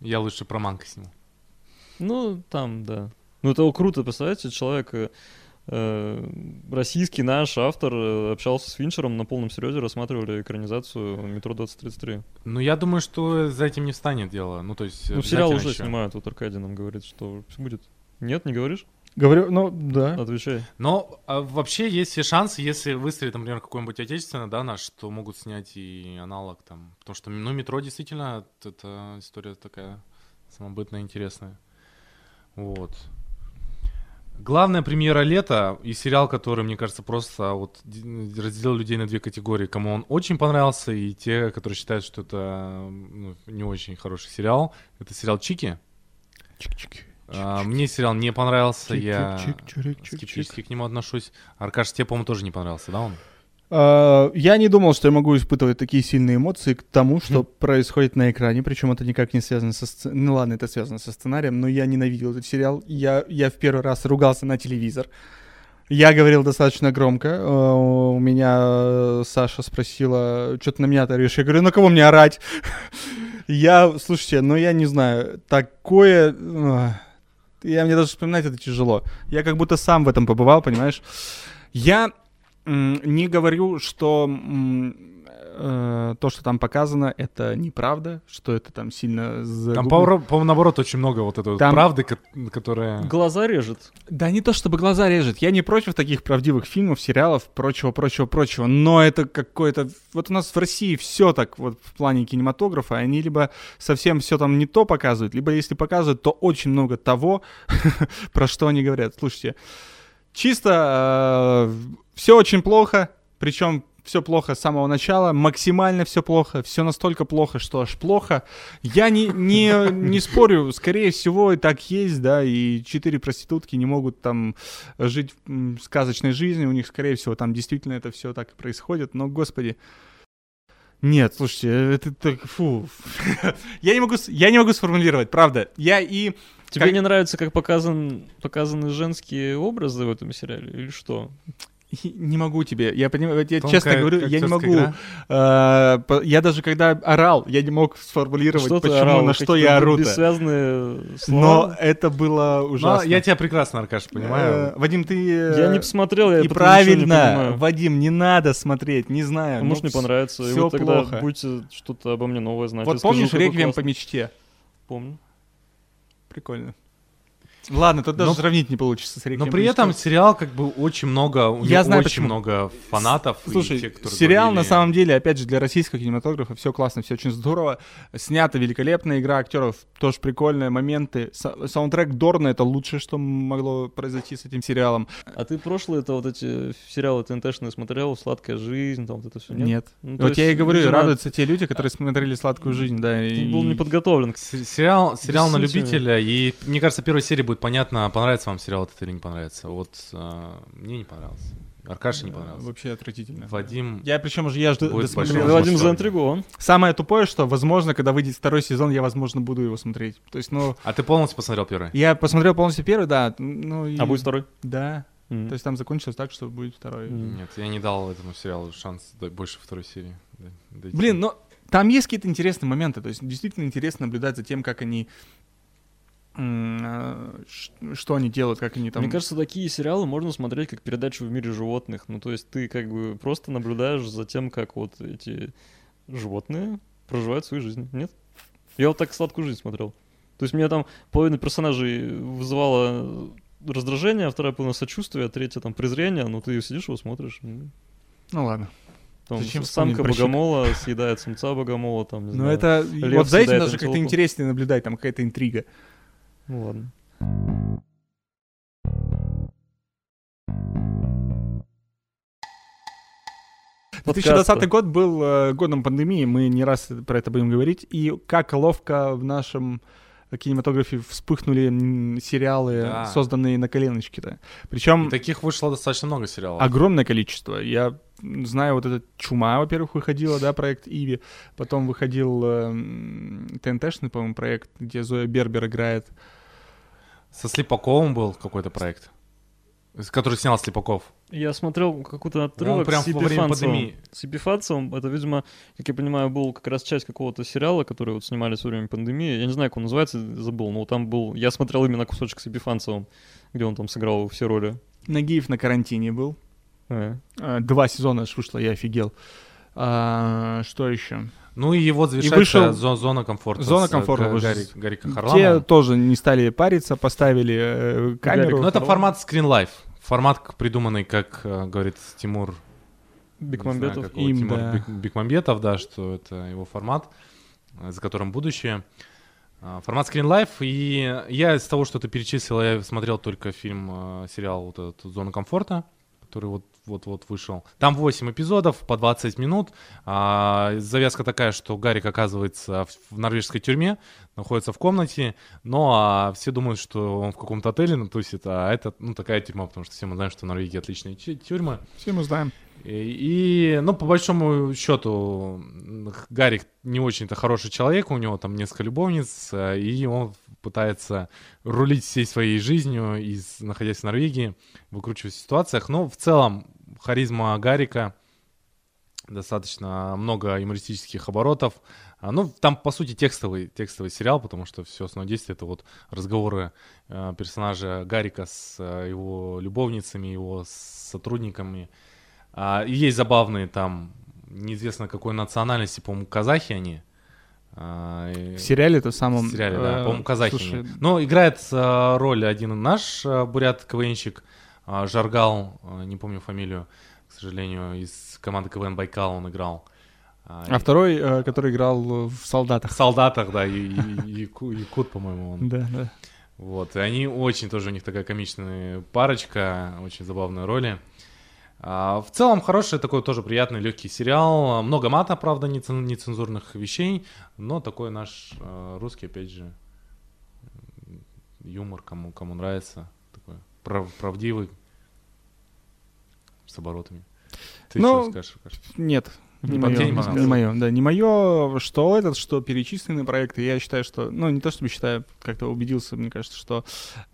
Я лучше про манка сниму. Ну, там, да. Ну, это круто, представляете, человек э, российский наш автор э, общался с Финчером на полном серьезе, рассматривали экранизацию «Метро 2033». Ну, я думаю, что за этим не встанет дело. Ну, то есть... Ну, сериал уже ещё. снимают, вот Аркадий нам говорит, что всё будет. Нет, не говоришь? Говорю, ну да. Отвечай. Но а, вообще есть все шансы, если выстрелит, например, какой-нибудь отечественный, да, наш, то могут снять и аналог там. Потому что, ну, метро действительно, это история такая самобытная, интересная. Вот. Главная премьера лета и сериал, который, мне кажется, просто вот разделил людей на две категории. Кому он очень понравился, и те, которые считают, что это ну, не очень хороший сериал. Это сериал Чики. Чик-чик. А, мне сериал не понравился, я скептически к нему отношусь. Аркаш, тебе, по-моему, тоже не понравился, да, он? А, Я не думал, что я могу испытывать такие сильные эмоции к тому, что Хм. происходит на экране, причем это никак не связано со сценарием. Ну ладно, это связано со сценарием, но я ненавидел этот сериал. Я, я в первый раз ругался на телевизор. Я говорил достаточно громко. Э, У меня э, Саша спросила, что ты на меня орешь? Я говорю, на кого мне орать? Я, слушайте, ну я не знаю, такое... ах, Я, мне даже вспоминать это тяжело. Я как будто сам в этом побывал, понимаешь? Я не говорю, что э, то, что там показано, это неправда, что это там сильно... Там, загуглено. по- по-моему, наоборот, очень много вот этой Там- правды, ко- которая... Глаза режет. Да не то, чтобы глаза режет. Я не против таких правдивых фильмов, сериалов, прочего, прочего, прочего. Но это какое-то... Вот у нас в России все так вот в плане кинематографа. Они либо совсем все там не то показывают, либо если показывают, то очень много того, про что они говорят. Слушайте, чисто все очень плохо, причем все плохо с самого начала, максимально все плохо, все настолько плохо, что аж плохо. Я не, не, не спорю, скорее всего, и так есть, да, и четыре проститутки не могут там жить сказочной жизнью, у них, скорее всего, там действительно это все так и происходит, но, господи, нет, слушайте, это так, фу. я, не могу, я не могу сформулировать, правда. Я и... Тебе Как- не нравится, как показан, показаны женские образы в этом сериале, или что? и Не могу тебе, я понимаю, я Тонкая честно говорю, я не могу. игра. э, по- я даже когда орал, я не мог сформулировать, Что почему, орал? на что я ору Бессвязные Но слова? это было Но ужасно. я тебя прекрасно, Аркаш, Э, понимаю. Вадим, ты... Я не э, посмотрел, я И не правильно, понимаю. Вадим, не надо смотреть, не знаю. А может, ну, не понравится. И всё вот тогда плохо. будете что-то обо мне новое знать. Вот помнишь «Реквием по мечте»? Помню. Прикольно. Ладно, тут даже Но- сравнить не получится с Но «Реквием при этом мечте». сериал как бы очень много, у Я него знаю, очень почему. много фанатов. и Слушай, те, которые сериал на говорили- самом деле, опять же, для российского кинематографа все классно, все очень здорово. Снята великолепная игра актеров, тоже прикольные моменты. Са- саундтрек Дорна это лучшее, что могло произойти с этим сериалом. А ты прошлые это вот эти сериалы ТНТшные смотрел, «Сладкая жизнь», там вот это все, нет? Нет. Ну, вот я и есть, говорю, видимо, радуются те люди, которые смотрели сладкую жизнь, да. Ты и- был не подготовлен. Сериал, сериал на любителя, и мне кажется, первая серия будет понятно, понравится вам сериал этот или не понравится. Вот а, мне не понравился. Аркаше не Э, понравился. Вообще отвратительно. Вадим, Я причем уже я жду, досмотрел. Вадим заинтригован. Самое тупое, что, возможно, когда выйдет второй сезон, я, возможно, буду его смотреть. То есть, ну, а ты полностью посмотрел первый? я посмотрел полностью первый, да. Ну, и... А будет второй? Да. М. То есть там закончилось так, что будет второй. М. Нет, я не дал этому сериалу шанс больше второй серии. дойти. Блин, но там есть какие-то интересные моменты. То есть действительно интересно наблюдать за тем, как они а, что они делают, как они там. Мне кажется, такие сериалы можно смотреть как передачу в мире животных. Ну, то есть ты как бы просто наблюдаешь за тем, как вот эти животные проживают свою жизнь. Нет? Я вот так сладкую жизнь смотрел. То есть меня там половина персонажей вызывала раздражение, а вторая половина сочувствия, а третья там презрение. Ну, ты сидишь его смотришь. Ну ладно. Там Зачем самка щек? богомола съедает самца богомола, там, не Но знаю. это вот за этим даже как-то интереснее наблюдать, там какая-то интрига. Ну ладно. Подкасты. 2020 год был э, годом пандемии, мы не раз про это будем говорить. И как ловко в нашем кинематографе вспыхнули сериалы, Да. созданные на коленочке-то. Причем И таких вышло достаточно много сериалов. огромное количество. Я знаю, вот этот «Чума», во-первых, выходила, да, проект «Иви». Потом выходил эм, ТНТшный, по-моему, проект, где Зоя Бербер играет. Со Слепаковым был какой-то проект, который снял Слепаков. Я смотрел какой-то отрывок прям с во время Епифанцевым. пандемии. С Епифанцевым, это, видимо, как я понимаю, был как раз часть какого-то сериала, который вот снимались во время пандемии. Я не знаю, как он называется, забыл, но там был... Я смотрел именно кусочек с Епифанцевым, где он там сыграл все роли. Нагиев на карантине был. Э. Э, Два сезона аж вышло, я офигел. А, что еще? Ну и его завершается вышел- зо- зона комфорта. Зона с, э, комфорта вышел. Гарри- Гарика Те тоже не стали париться, поставили э, камеру. Ну это формат Screen Life. Формат, придуманный, как э, говорит Тимур Бекмамбетов. Знаю, Им, Тимур да. Бек- Бекмамбетов, да, что это его формат, э, за которым будущее. А, Формат Screen Life, и я из того, что ты перечислил, я смотрел только фильм, э, сериал вот этот «Зона комфорта», который вот вот-вот вышел. Там 8 эпизодов по 20 минут. А, завязка такая, что Гарик оказывается в, в норвежской тюрьме, находится в комнате, но а, все думают, что он в каком-то отеле натусит, а это ну, такая тюрьма, потому что все мы знаем, что в Норвегии отличные тю- тюрьмы. Все мы знаем. И, ну, по большому счету, Гарик не очень-то хороший человек, у него там несколько любовниц, э, и он пытается рулить всей своей жизнью, из, находясь в Норвегии, выкручиваясь в ситуациях. Но в целом харизма Гарика достаточно много юмористических оборотов. А, Ну, там, по сути, текстовый, текстовый сериал, потому что все основное действие — это вот разговоры э, персонажа Гарика с э, его любовницами, его сотрудниками. А, и есть забавные там, неизвестно какой национальности, по-моему, казахи они. А, и- В сериале это самом... в сериале, да, э, по-моему, казахи. слушай. Но играет э, роль один наш э, бурят-КВНщик, э, Жаргал, э, не помню фамилию, к сожалению, из команды КВН Байкал он играл. А, А второй, э, который играл в «Солдатах». в солдатах, да, и, и- Яку- Якут, по-моему, он. Да, да. Вот, и они очень тоже, у них такая комичная парочка, очень забавные роли. А, в целом хороший такой тоже приятный легкий сериал. Много мата, правда, нецен- нецензурных вещей, но такой наш э, русский, опять же, юмор, кому, кому нравится, такой прав- правдивый, с оборотами. Ты Ну, что скажешь? Аркаш? Нет. Не Не мое, не не мое, да, не мое, что этот, что перечисленные проекты. Я считаю, что, ну, не то чтобы считаю, как-то убедился, мне кажется, что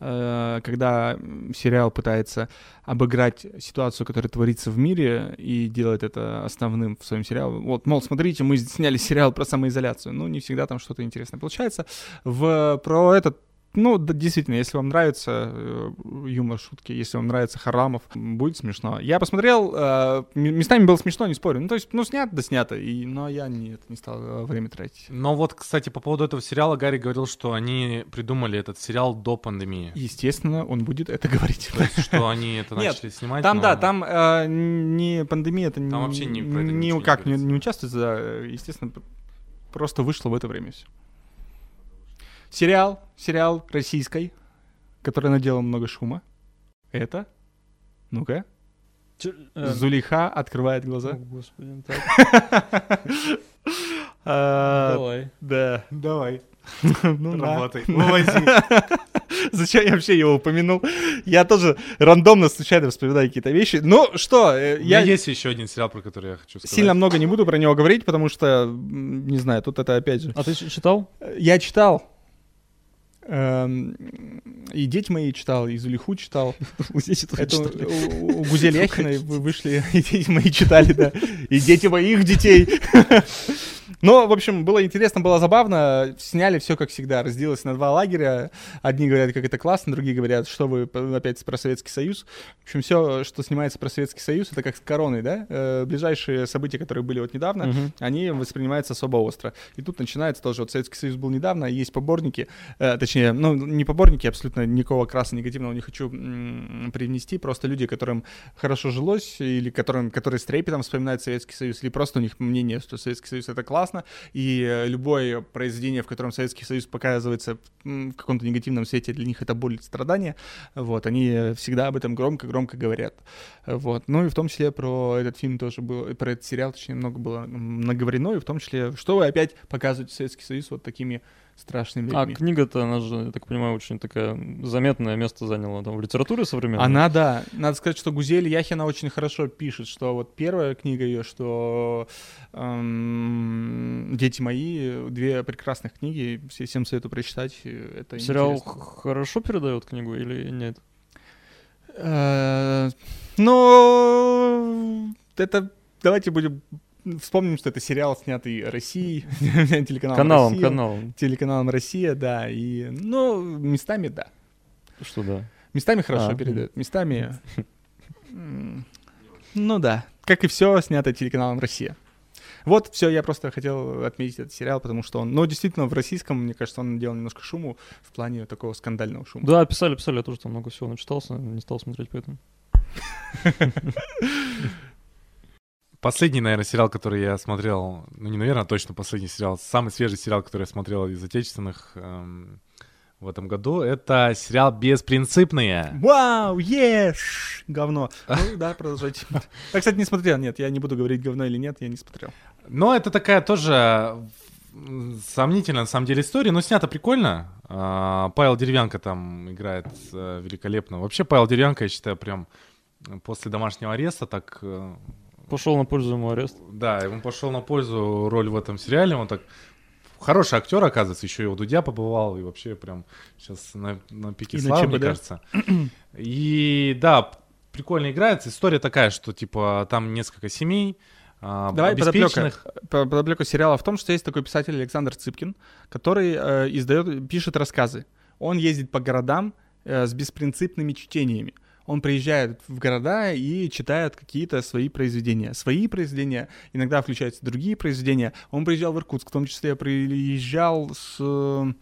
э, когда сериал пытается обыграть ситуацию, которая творится в мире, и делает это основным в своем сериале, вот, мол, смотрите, мы сняли сериал про самоизоляцию, ну, не всегда там что-то интересное получается. В, про этот ну, да, действительно, если вам нравится э, юмор, шутки, если вам нравится Харламов, будет смешно. Я посмотрел, э, местами было смешно, не спорю. Ну, то есть, ну, снято, да снято, и, но я не, не стал э, время тратить. Но вот, кстати, по поводу этого сериала Гарри говорил, что они придумали этот сериал до пандемии. Естественно, он будет это говорить. То есть, что они это начали снимать. Там, да, там э, не пандемия, это никак не, участвует, да, естественно, просто вышло в это время все. Сериал, сериал российской, который наделал много шума. Это, ну-ка, э, Зулейха открывает о, глаза. господи, так, А, давай. Да, давай. Ну. Работай. Зачем я вообще его упомянул? Я тоже рандомно, случайно вспоминаю какие-то вещи. Ну что, э, У меня я есть еще один сериал, про который я хочу сказать. сильно много не буду про него говорить, потому что, не знаю, тут это опять же. А ты читал? Я читал. Эм, И дети мои читал, и Зулиху читал. Это у, Гузель Яхиной вы- вышли, и дети мои читали, да. И дети моих детей. Но, в общем, было интересно, было забавно. Сняли все как всегда. Разделилось на два лагеря. Одни говорят, как это классно, другие говорят, что вы опять про Советский Союз. В общем, все, что снимается про Советский Союз, это как с короной, да? Э, Ближайшие события, которые были вот недавно, Мгм. они воспринимаются особо остро. И тут начинается тоже, вот Советский Союз был недавно, есть поборники, э, точнее, ну, не поборники, абсолютно никакого краса негативного не хочу привнести, просто люди, которым хорошо жилось, или которым, которые с трепетом вспоминают Советский Союз, или просто у них мнение, что Советский Союз это классно, и э, любое произведение, в котором Советский Союз показывается в каком-то негативном свете, для них это боль и страдания, вот, они э, всегда об этом громко-громко говорят. Вот. Ну и в том числе про этот фильм тоже было, про этот сериал, точнее, много было наговорено, и в том числе, что вы опять показываете Советский Союз вот такими страшными А людьми. книга-то, она же, я так понимаю, очень такая заметное место заняла там в литературе современной. Она, да. Надо сказать, что Гузель Яхина очень хорошо пишет, что вот первая книга ее, что эм, «Дети мои», две прекрасных книги, все- всем советую прочитать. э, Это Сериал интересно. хорошо передает книгу или нет? Э, Ну, это давайте будем вспомним, что это сериал, снятый Россией, телеканалом Каналом, Россия. каналом. Телеканалом Россия, да. И, ну, местами, да. Что да. Местами хорошо А, передают, местами... Ну да, как и все снято телеканалом Россия. Вот, все, я просто хотел отметить этот сериал, потому что он, ну, действительно, в российском, мне кажется, он делал немножко шуму в плане такого скандального шума. Да, писали, писали, я тоже там много всего начитался, не стал смотреть поэтому. Последний, наверное, сериал, который я смотрел, ну не, наверное, а точно последний сериал, самый свежий сериал, который я смотрел из отечественных эм, в этом году, это сериал «Беспринципные». Вау, еш! Говно. Ну да, продолжайте. Я, кстати, не смотрел, нет, я не буду говорить говно или нет, я не смотрел. Но это такая тоже сомнительная, на самом деле, история, но снято прикольно. А, Павел Деревянко там играет э, великолепно. Вообще, Павел Деревянко, я считаю, прям после домашнего ареста так... Пошел на пользу ему арест. Да, ему пошел на пользу роль в этом сериале. Он так хороший актер, оказывается, еще и у Дудя побывал, и вообще прям сейчас на, на пике славы, мне кажется. И да, прикольно играется. История такая, что типа там несколько семей, а, Давай подоплека. Подоплека сериала в том, что есть такой писатель Александр Цыпкин, который э, издает, пишет рассказы. Он ездит по городам э, с беспринципными чтениями. Он приезжает в города и читает какие-то свои произведения. Свои произведения, иногда включаются другие произведения. Он приезжал в Иркутск, в том числе приезжал с э,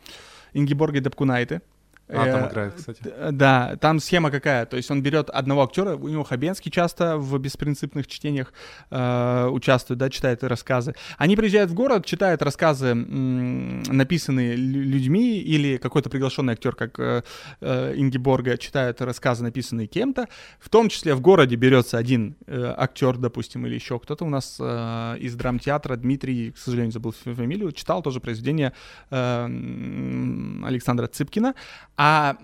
Ингеборгой Дапкунайте. А, там Э, играет, кстати. Д- Да, там схема какая. То есть он берет одного актера, у него Хабенский часто в беспринципных чтениях э, участвует, да, читает рассказы. Они приезжают в город, читают рассказы, м, написанные лю- людьми, или какой-то приглашенный актер, как э, э, Ингеборга, читает рассказы, написанные кем-то. В том числе в городе берется один э, актер, допустим, или еще кто-то у нас э, из драмтеатра, Дмитрий, к сожалению, забыл фамилию, читал тоже произведение э, Александра Цыпкина. А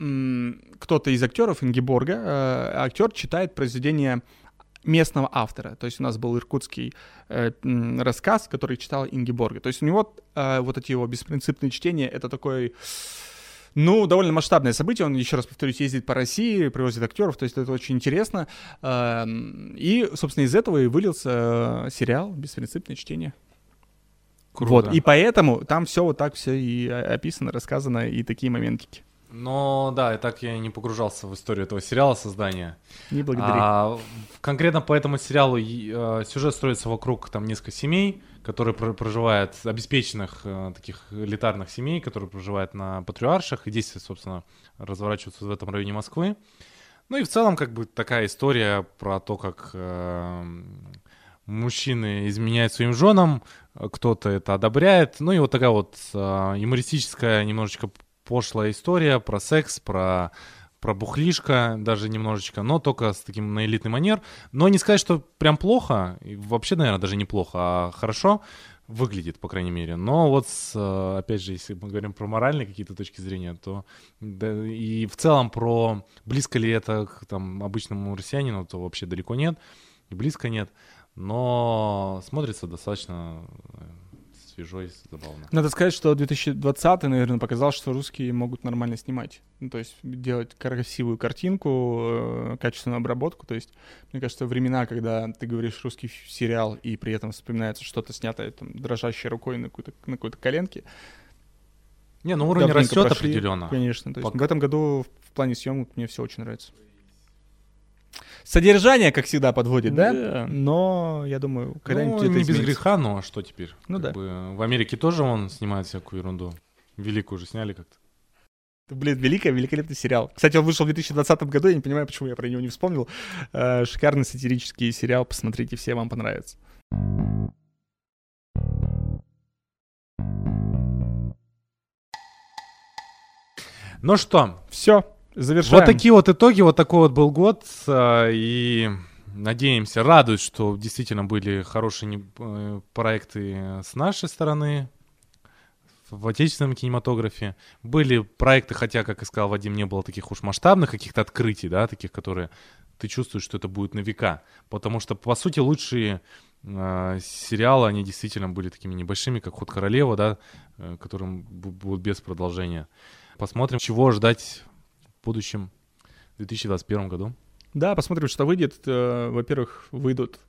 кто-то из актеров, Ингеборга, э, актер читает произведение местного автора. То есть у нас был иркутский э, рассказ, который читал Ингеборга. То есть у него э, вот эти его беспринципные чтения, это такой... Ну, довольно масштабное событие. Он, еще раз повторюсь, ездит по России, привозит актеров, то есть это очень интересно. Эм, И, собственно, из этого и вылился э, сериал «Беспринципное чтение». Круто. Вот, и поэтому там все вот так все и э, описано, рассказано, и такие моментики. Но да, и так я не погружался в историю этого сериала создания. Не благодари. А, конкретно по этому сериалу э, сюжет строится вокруг там несколько семей, которые про- проживают, обеспеченных э, таких элитарных семей, которые проживают на Патриаршах, и действия, собственно, разворачиваются в этом районе Москвы. Ну и в целом как бы такая история про то, как э, мужчины изменяют своим женам, кто-то это одобряет. Ну и вот такая вот э, юмористическая, немножечко пошлая история про секс, про про бухлишко даже немножечко, но только с таким на элитный манер. Но не сказать, что прям плохо, вообще, наверное, даже неплохо, а хорошо выглядит, по крайней мере. Но вот, с, э, опять же, если мы говорим про моральные какие-то точки зрения, то да, и в целом про близко ли это к там, обычному россиянину, то вообще далеко нет, и близко нет. Но смотрится достаточно э, свежо и забавно. Надо сказать, что 2020, наверное, показал, что русские могут нормально снимать. Ну, то есть делать красивую картинку, э, качественную обработку. То есть, мне кажется, времена, когда ты говоришь русский сериал, и при этом вспоминается что-то снятое там, дрожащей рукой на какой-то, на какой-то коленке. Не, ну уровень давненько растет прошли, определенно. Конечно. То есть Пока. в этом году в плане съемок мне все очень нравится. Содержание, как всегда, подводит, да? Да. Но я думаю, когда-нибудь Ну, это не без изменится. греха, ну а что теперь? Ну Как да. бы в Америке тоже он снимает всякую ерунду. Великую уже сняли как-то. Блин, великий, великолепный сериал. Кстати, он вышел в 2020 году, я не понимаю, почему я про него не вспомнил. Э, Шикарный сатирический сериал, посмотрите, все вам понравится. Ну что, Все, завершаем. вот такие вот итоги, вот такой вот был год, а, и надеемся, радует, что действительно были хорошие э, проекты с нашей стороны в отечественном кинематографе. Были проекты, хотя, как и сказал Вадим, не было таких уж масштабных каких-то открытий, да, таких, которые ты чувствуешь, что это будет на века. Потому что, по сути, лучшие э, сериалы, они действительно были такими небольшими, как «Ход королева», да, э, которым бу- будут без продолжения. Посмотрим, чего ждать будущем 2021 году. Да, посмотрим, что выйдет. Э, Во-первых, выйдут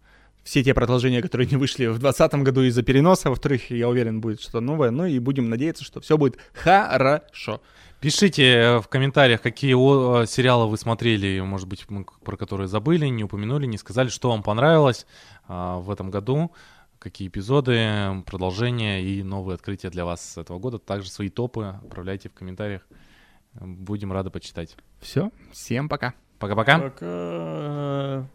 все те продолжения, которые не вышли в 2020 году из-за переноса. Во-вторых, я уверен, будет что-то новое. Ну и будем надеяться, что все будет хорошо. Пишите э, в комментариях, какие э, сериалы вы смотрели, может быть, мы про которые забыли, не упомянули, не сказали, что вам понравилось в этом году, какие эпизоды, продолжения и новые открытия для вас с этого года. Также свои топы отправляйте в комментариях. Будем рады почитать. Все, всем пока. Пока-пока. Пока.